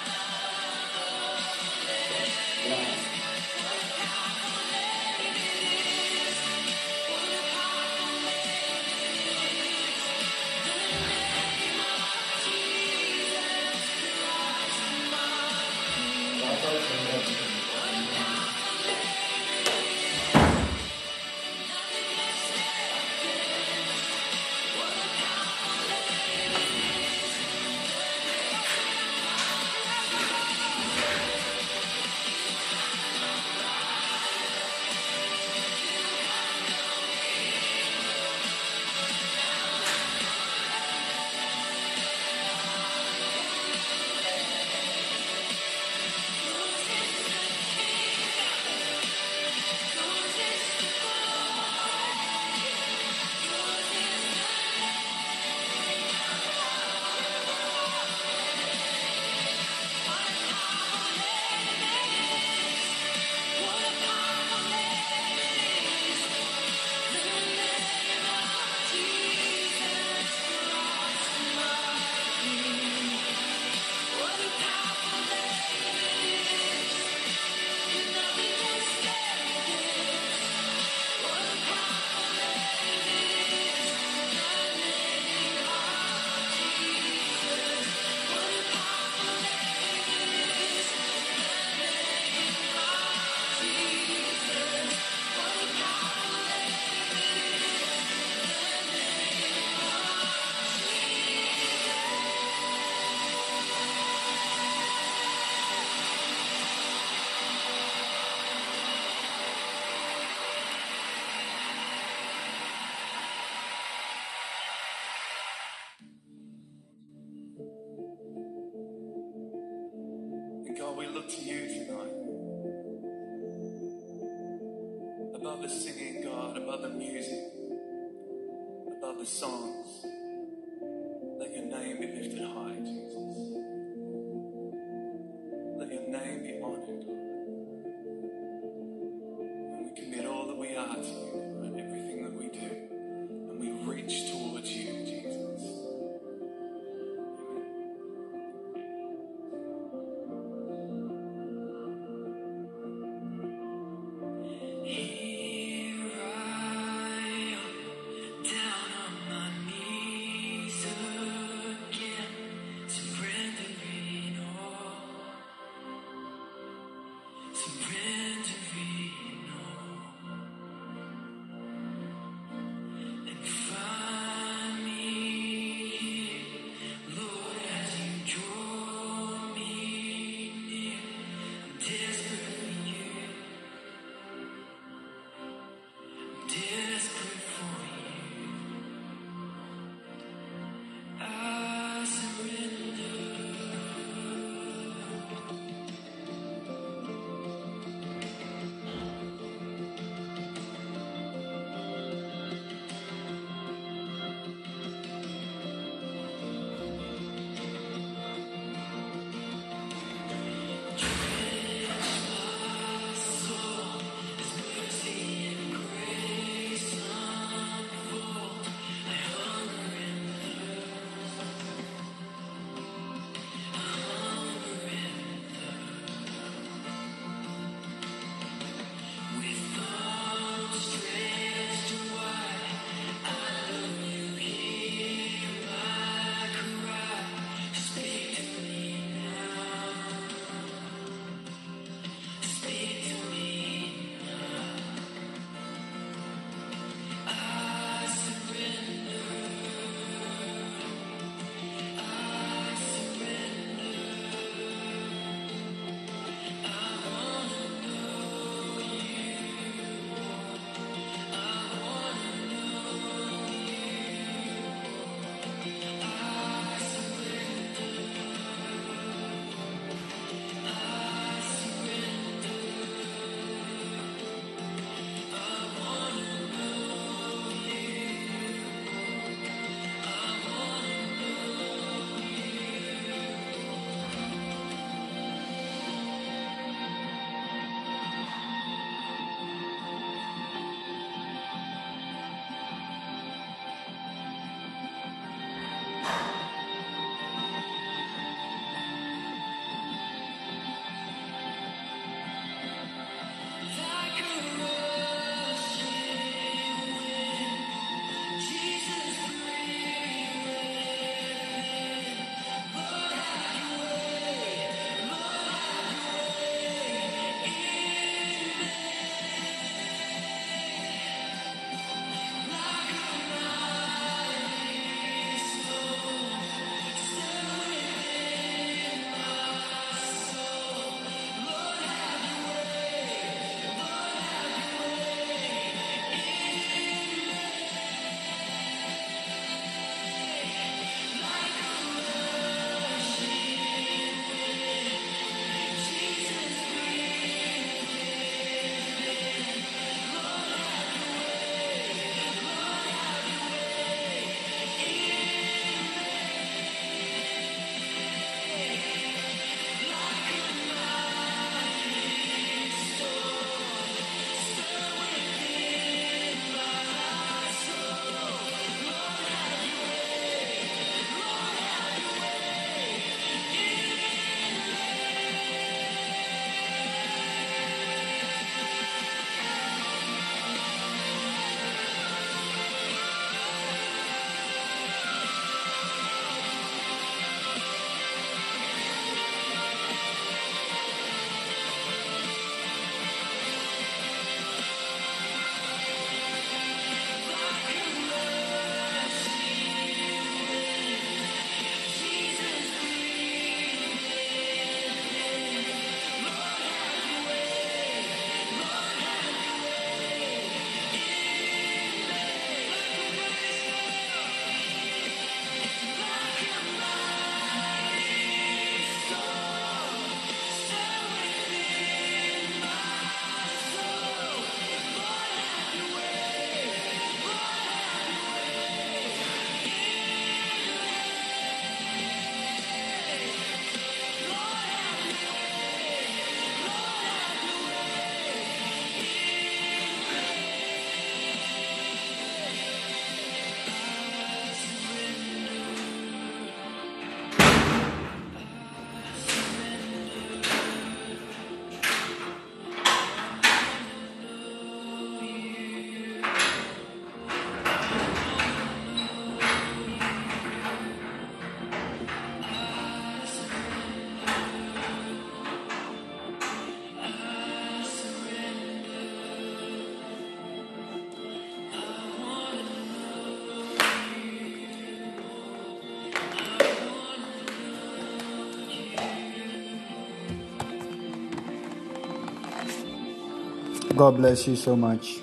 Speaker 3: God
Speaker 1: bless you so much.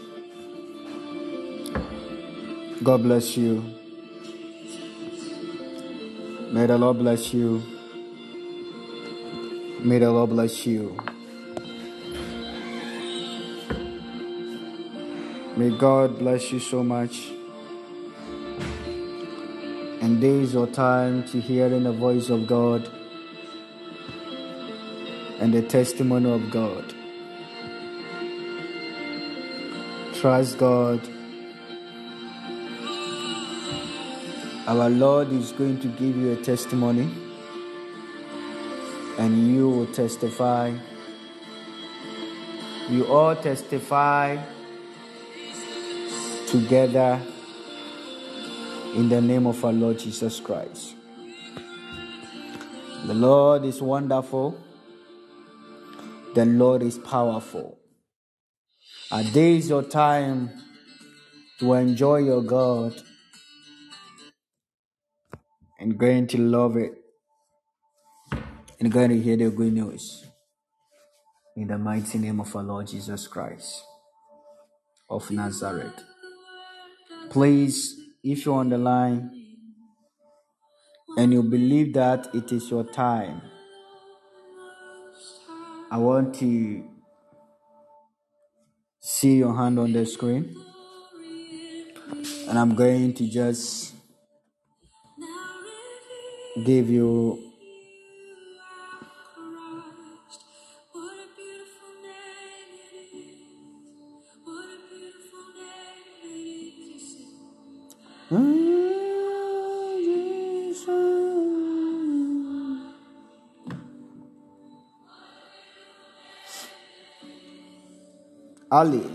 Speaker 1: God bless you. May the Lord bless you. May the Lord bless you. May God bless you so much. And this is your time to hearing the voice of God and the testimony of God. Trust God. Our Lord is going to give you a testimony, and you will testify. You all testify together in the name of our Lord Jesus Christ. The Lord is wonderful. The Lord is powerful. This is your time to enjoy your God and going to love it and going to hear the good news in the mighty name of our Lord Jesus Christ of Nazareth. Please, if you're on the line and you believe that it is your time, I want to see your hand on the screen. And I'm going to just give you Ali.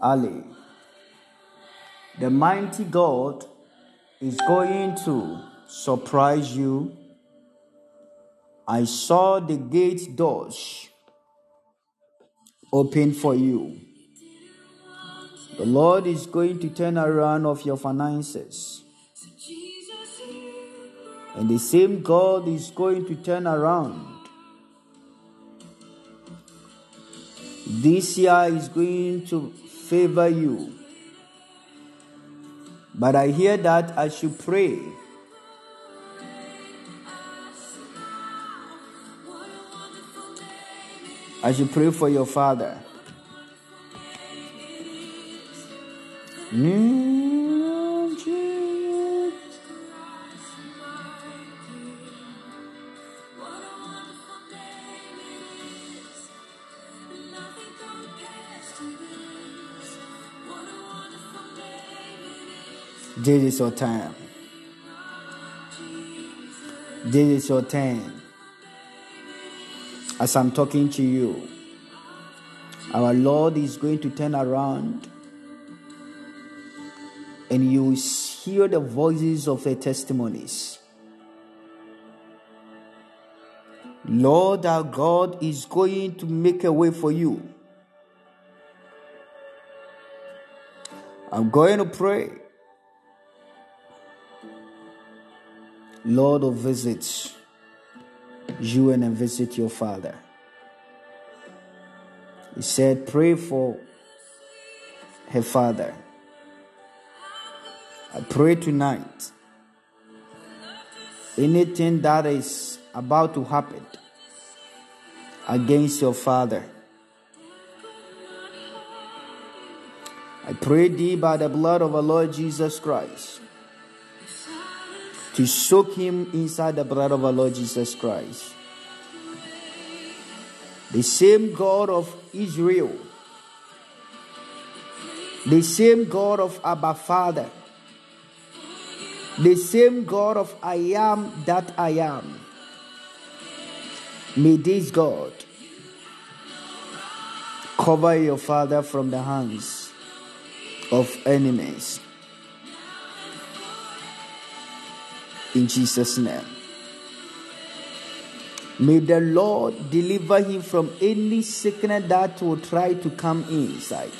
Speaker 1: Ali. The mighty God is going to surprise you. I saw the gate doors open for you. The Lord is going to turn around of your finances. And the same God is going to turn around. This year is going to favor you. But I hear that I should pray. I should pray for your father. Hmm? This is your time. This is your time. As I'm talking to you, our Lord is going to turn around and you will hear the voices of the testimonies. Lord our God is going to make a way for you. I'm going to pray. Lord will visit you and visit your father. He said, Pray for her father. I pray tonight anything that is about to happen against your father. I pray thee by the blood of our Lord Jesus Christ to soak him inside the blood of our Lord Jesus Christ. The same God of Israel, the same God of Abba Father, the same God of I am that I am. May this God cover your father from the hands of enemies. In Jesus' name. May the Lord deliver him from any sickness that will try to come inside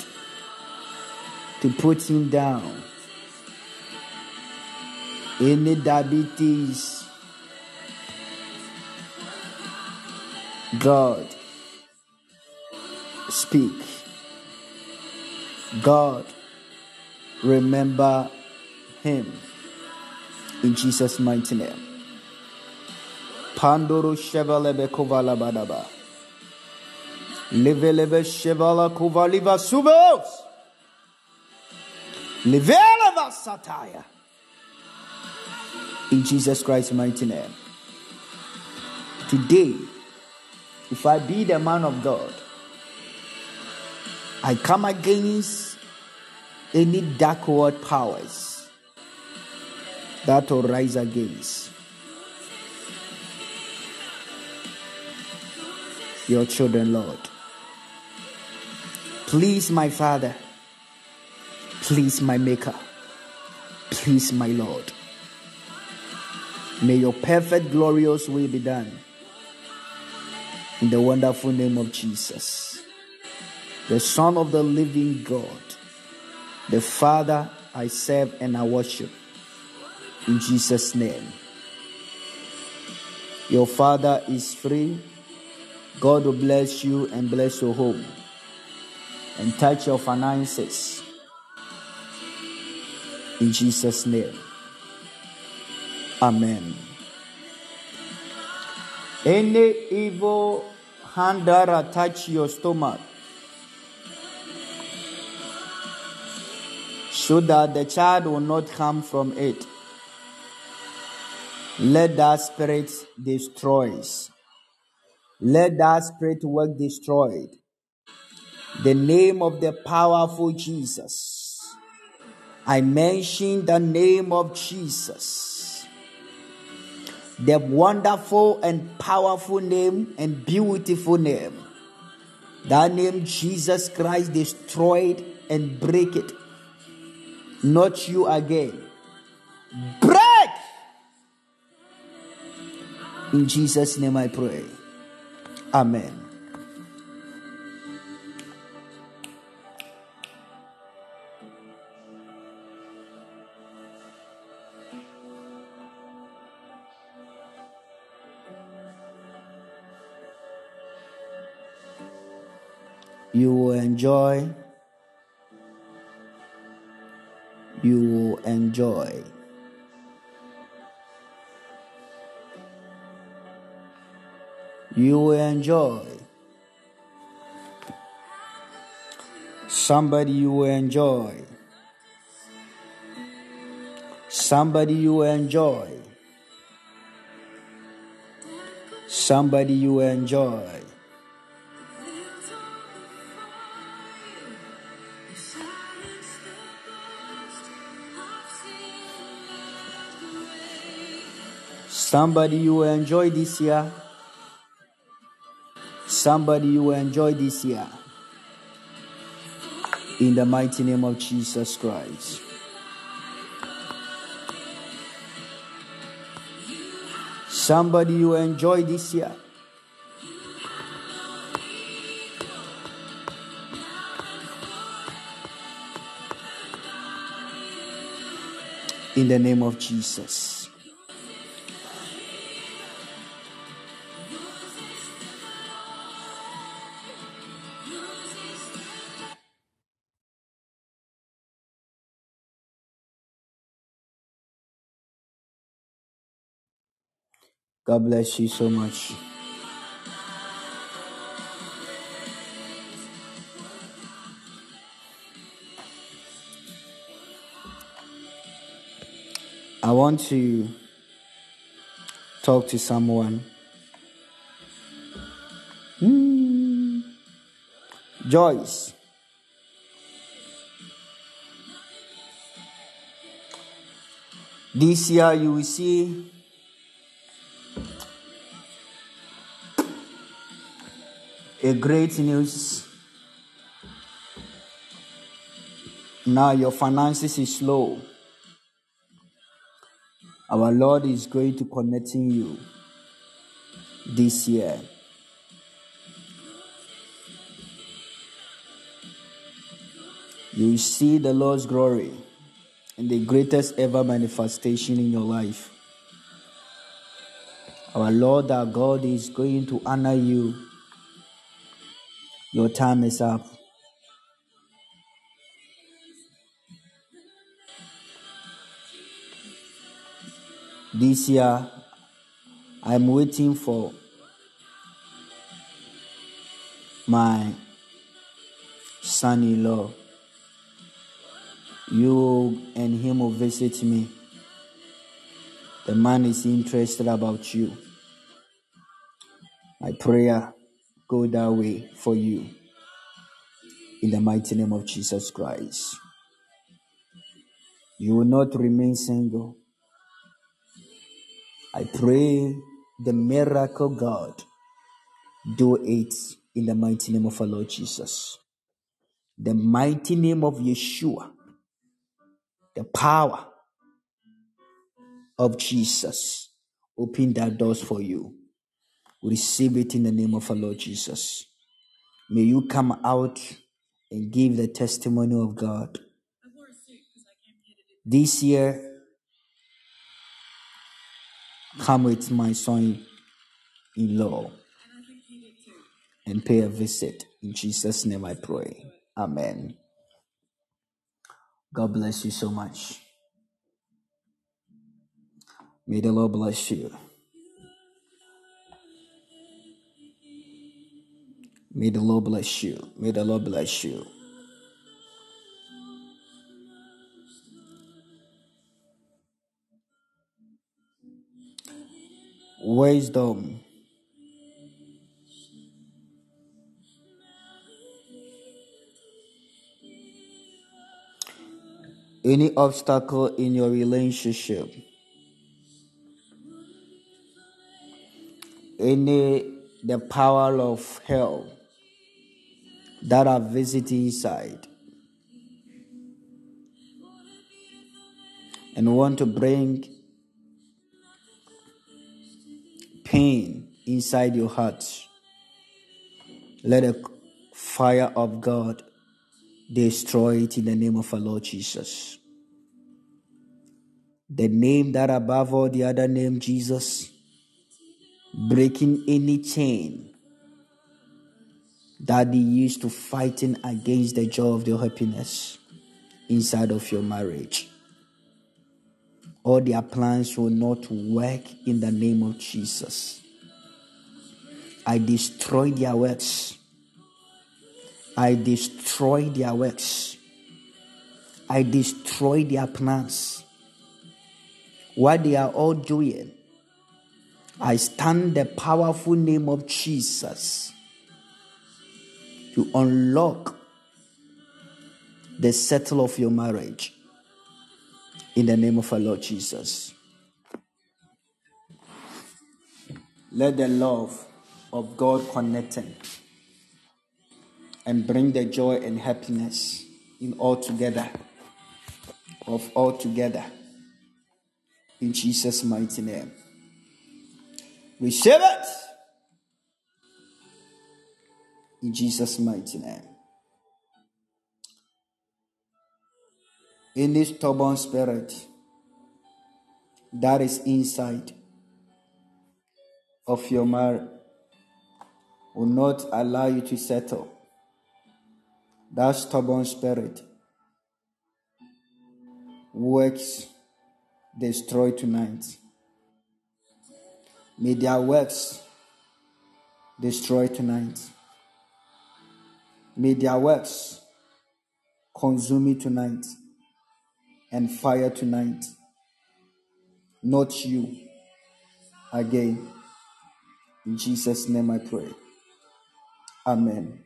Speaker 1: to put him down. Any diabetes, God, speak. God, remember him in Jesus' mighty name. Pandoro Chevalebe Kovala Badaba. Levelebe Chevala Kovaliva Subos. Leveleva Satire. In Jesus Christ's mighty name. Today, if I be the man of God, I come against any dark world powers that will rise against your children, Lord. Please, my Father. Please, my Maker. Please, my Lord. May your perfect, glorious will be done. In the wonderful name of Jesus, the Son of the living God, the Father I serve and I worship. In Jesus' name. Your Father is free. God will bless you and bless your home and touch your finances. In Jesus' name. Amen. Any evil hand that attach your stomach so that the child will not come from it. Let that spirit destroys. Let that spirit work destroyed. The name of the powerful Jesus. I mention the name of Jesus. The wonderful and powerful name and beautiful name. That name Jesus Christ destroyed and break it. Not you again. In Jesus' name I pray. Amen. You will enjoy. You will enjoy. You will enjoy. Somebody you will enjoy. Somebody you will enjoy. Somebody you will enjoy. Somebody you will enjoy this year. Somebody you will enjoy this year. In the mighty name of Jesus Christ. Somebody you will enjoy this year. In the name of Jesus. God bless you so much. I want to talk to someone. Hmm. Joyce. This year you will see a great news. Now your finances is low. Our Lord is going to connecting you this year. You will see the Lord's glory and the greatest ever manifestation in your life. Our Lord, our God, is going to honor you Your time is up. This year, I'm waiting for my son in law. You and him will visit me. The man is interested about you. My prayer go that way for you. In the mighty name of Jesus Christ. You will not remain single. I pray the miracle God do it in the mighty name of our Lord Jesus. The mighty name of Yeshua. The power of Jesus. Open that doors for you. Receive it in the name of our Lord Jesus. May you come out and give the testimony of God. This year, come with my son in law and pay a visit. In Jesus' name I pray. Amen. God bless you so much. May the Lord bless you. May the Lord bless you. May the Lord bless you. Wisdom. Any obstacle in your relationship, any the power of hell that are visiting inside and want to bring pain inside your heart. Let the fire of God destroy it in the name of our Lord Jesus. The name that above all the other name, Jesus, breaking any chain that they used to fighting against the joy of their happiness inside of your marriage. All their plans will not work in the name of Jesus. I destroy their works. I destroy their works. I destroy their plans. What they are all doing, I stand the powerful name of Jesus to unlock the settle of your marriage in the name of our Lord Jesus. Let the love of God connecting and bring the joy and happiness in all together of all together in Jesus' mighty name. Receive it in Jesus' mighty name. Any stubborn spirit that is inside of your marriage will not allow you to settle. That stubborn spirit works destroy tonight. May their works destroy tonight. May their works consume me tonight and fire tonight. Not you again. In Jesus' name I pray. Amen.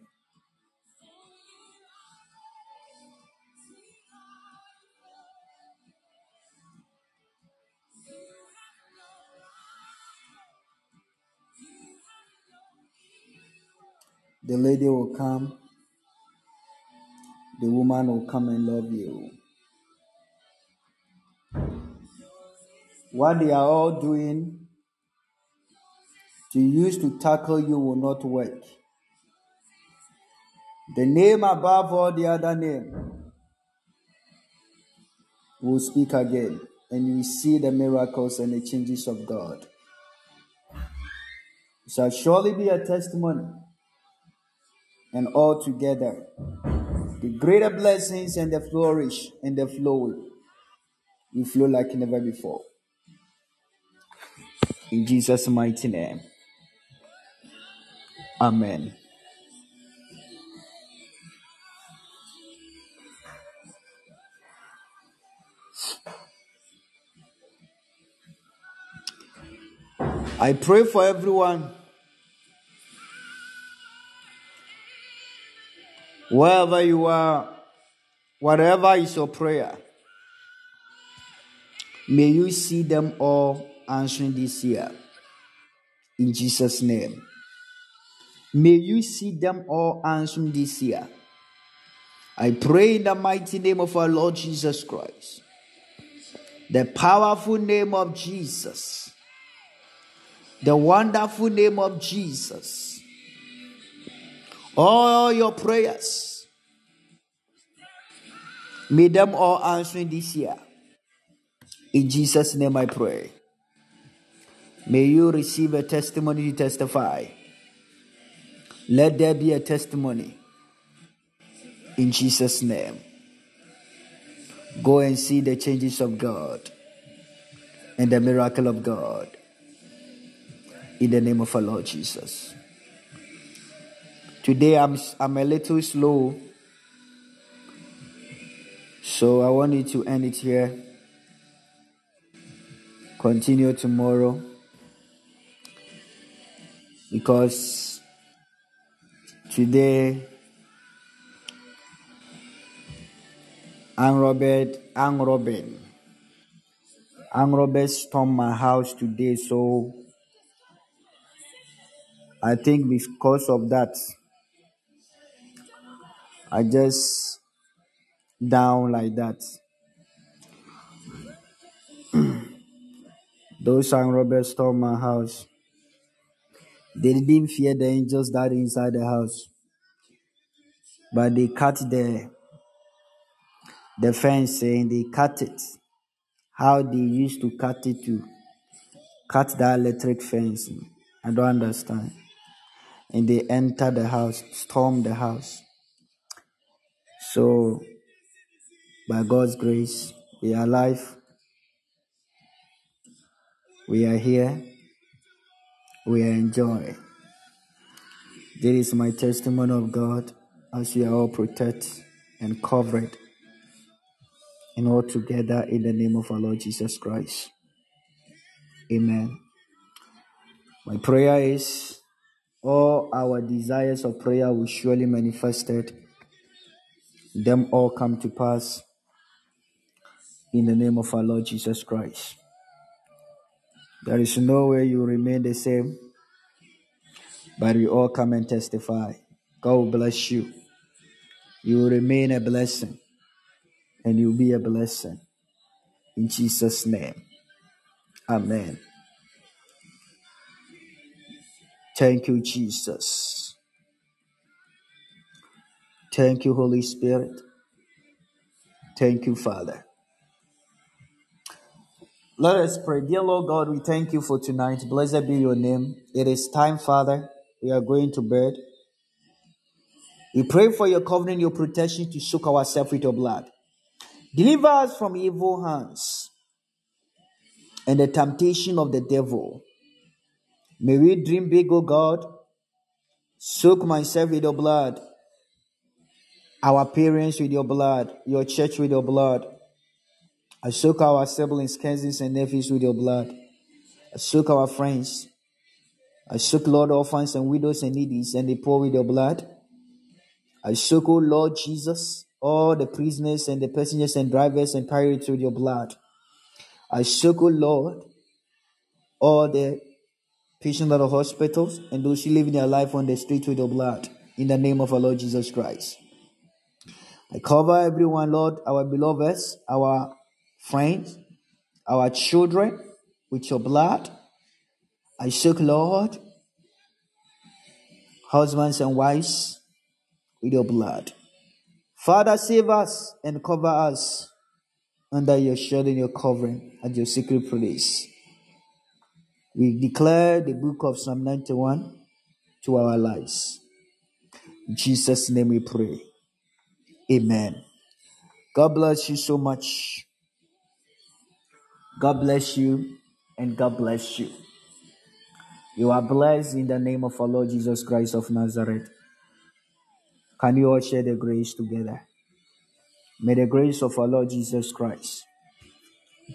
Speaker 1: The lady will come, the woman will come and love you. What they are all doing to use to tackle you will not work. The name above all the other name will speak again, and you will see the miracles and the changes of God. It shall surely be a testimony and all together. The greater blessings and the flourish and the flow will flow like never before. In Jesus' mighty name. Amen. I pray for everyone wherever you are, whatever is your prayer, may you see them all answering this year. In Jesus' name. May you see them all answering this year. I pray in the mighty name of our Lord Jesus Christ, the powerful name of Jesus the wonderful name of Jesus. All your prayers, may them all answering this year. In Jesus' name I pray. May you receive a testimony to testify. Let there be a testimony. In Jesus' name. Go and see the changes of God and the miracle of God in the name of our Lord Jesus. Today I'm I'm a little slow, so I want you to end it here. Continue tomorrow because today I'm Robert, I'm Robin. I'm Robert stormed my house today, so I think because of that, I just down like that. Those young robbers stormed my house. They didn't fear the angels that inside the house, but they cut the the fence and they cut it. How they used to cut it to cut that electric fence. I don't understand and they enter the house, storm the house. So, by God's grace, we are alive. We are here. We are enjoying. This is my testimony of God as we are all protected and covered and all together in the name of our Lord Jesus Christ. Amen. My prayer is all our desires of prayer will surely manifested. Them all come to pass in the name of our Lord Jesus Christ. There is no way you remain the same, but we all come and testify. God bless you. You remain a blessing, and you'll be a blessing. In Jesus' name. Amen. Thank you, Jesus. Thank you, Holy Spirit. Thank you, Father. Let us pray. Dear Lord God, we thank you for tonight. Blessed be your name. It is time, Father. We are going to bed. We pray for your covenant, your protection to soak ourselves with your blood. Deliver us from evil hands and the temptation of the devil. May we dream big, O God. Soak myself with your blood, our parents with your blood, your church with your blood. I soak our siblings, cousins, and nephews with your blood. I soak our friends. I soak, Lord, orphans and widows and needies and the poor with your blood. I soak, O Lord Jesus, all the prisoners and the passengers and drivers and pirates with your blood. I soak, O Lord, all the patients at the hospitals and those who live their life on the street with your blood. In the name of our Lord Jesus Christ. I cover everyone, Lord, our beloveds, our friends, our children with your blood. I seek, Lord, husbands and wives with your blood. Father, save us and cover us under your shield and your covering at your secret place. We declare the book of Psalm 91 to our lives. In Jesus' name we pray. Amen. God bless you so much. God bless you and God bless you. You are blessed in the name of our Lord Jesus Christ of Nazareth. Can you all share the grace together? May the grace of our Lord Jesus Christ,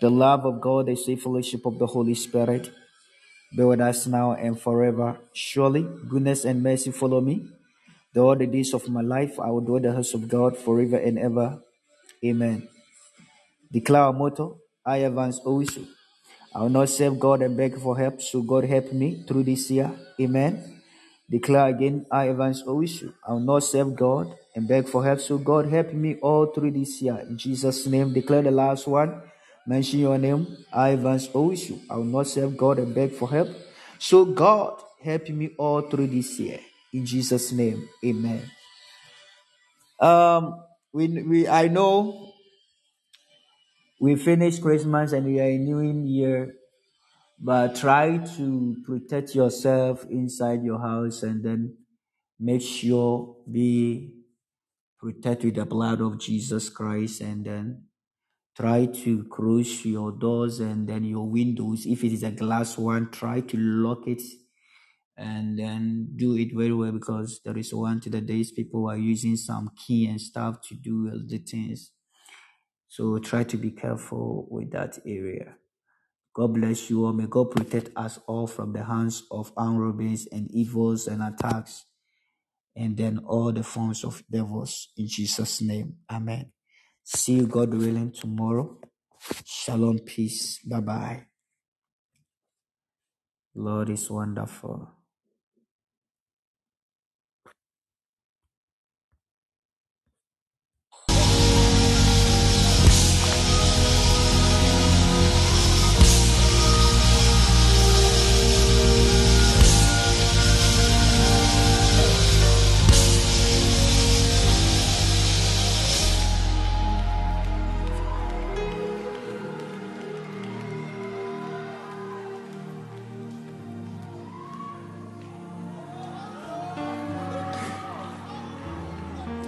Speaker 1: the love of God, the safe fellowship of the Holy Spirit be with us now and forever. Surely, goodness and mercy follow me. All the days of my life, I will dwell in the house of God forever and ever. Amen. Declare our motto, I advance always. I will not serve God and beg for help, so God help me through this year. Amen. Declare again, I Evans Owishu. I will not serve God and beg for help, so God help me all through this year. In Jesus' name, declare the last one. Mention your name, I Evans Owishu. I will not serve God and beg for help, so God help me all through this year. In Jesus' name, Amen. Um, we we I know we finished Christmas and we are in New Year but try to protect yourself inside your house and then make sure be protected with the blood of Jesus Christ and then try to close your doors and then your windows if it is a glass one try to lock it and then do it very well because there is one to the days people are using some key and stuff to do the things so try to be careful with that area God bless you all. May God protect us all from the hands of robbers and evils and attacks, and then all the forms of devils. In Jesus' name, Amen. See you, God willing, tomorrow. Shalom, peace. Bye bye. Lord is wonderful.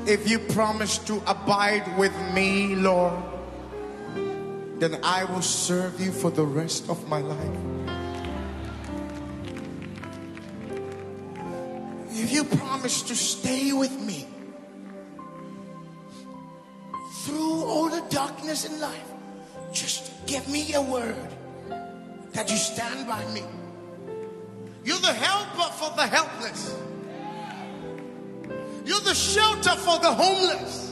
Speaker 4: If you promise to abide with me, Lord, then I will serve you for the rest of my life. If you promise to stay with me through all the darkness in life, just give me a word that you stand by me. You're the helper for the helpless. You're the shelter for the homeless.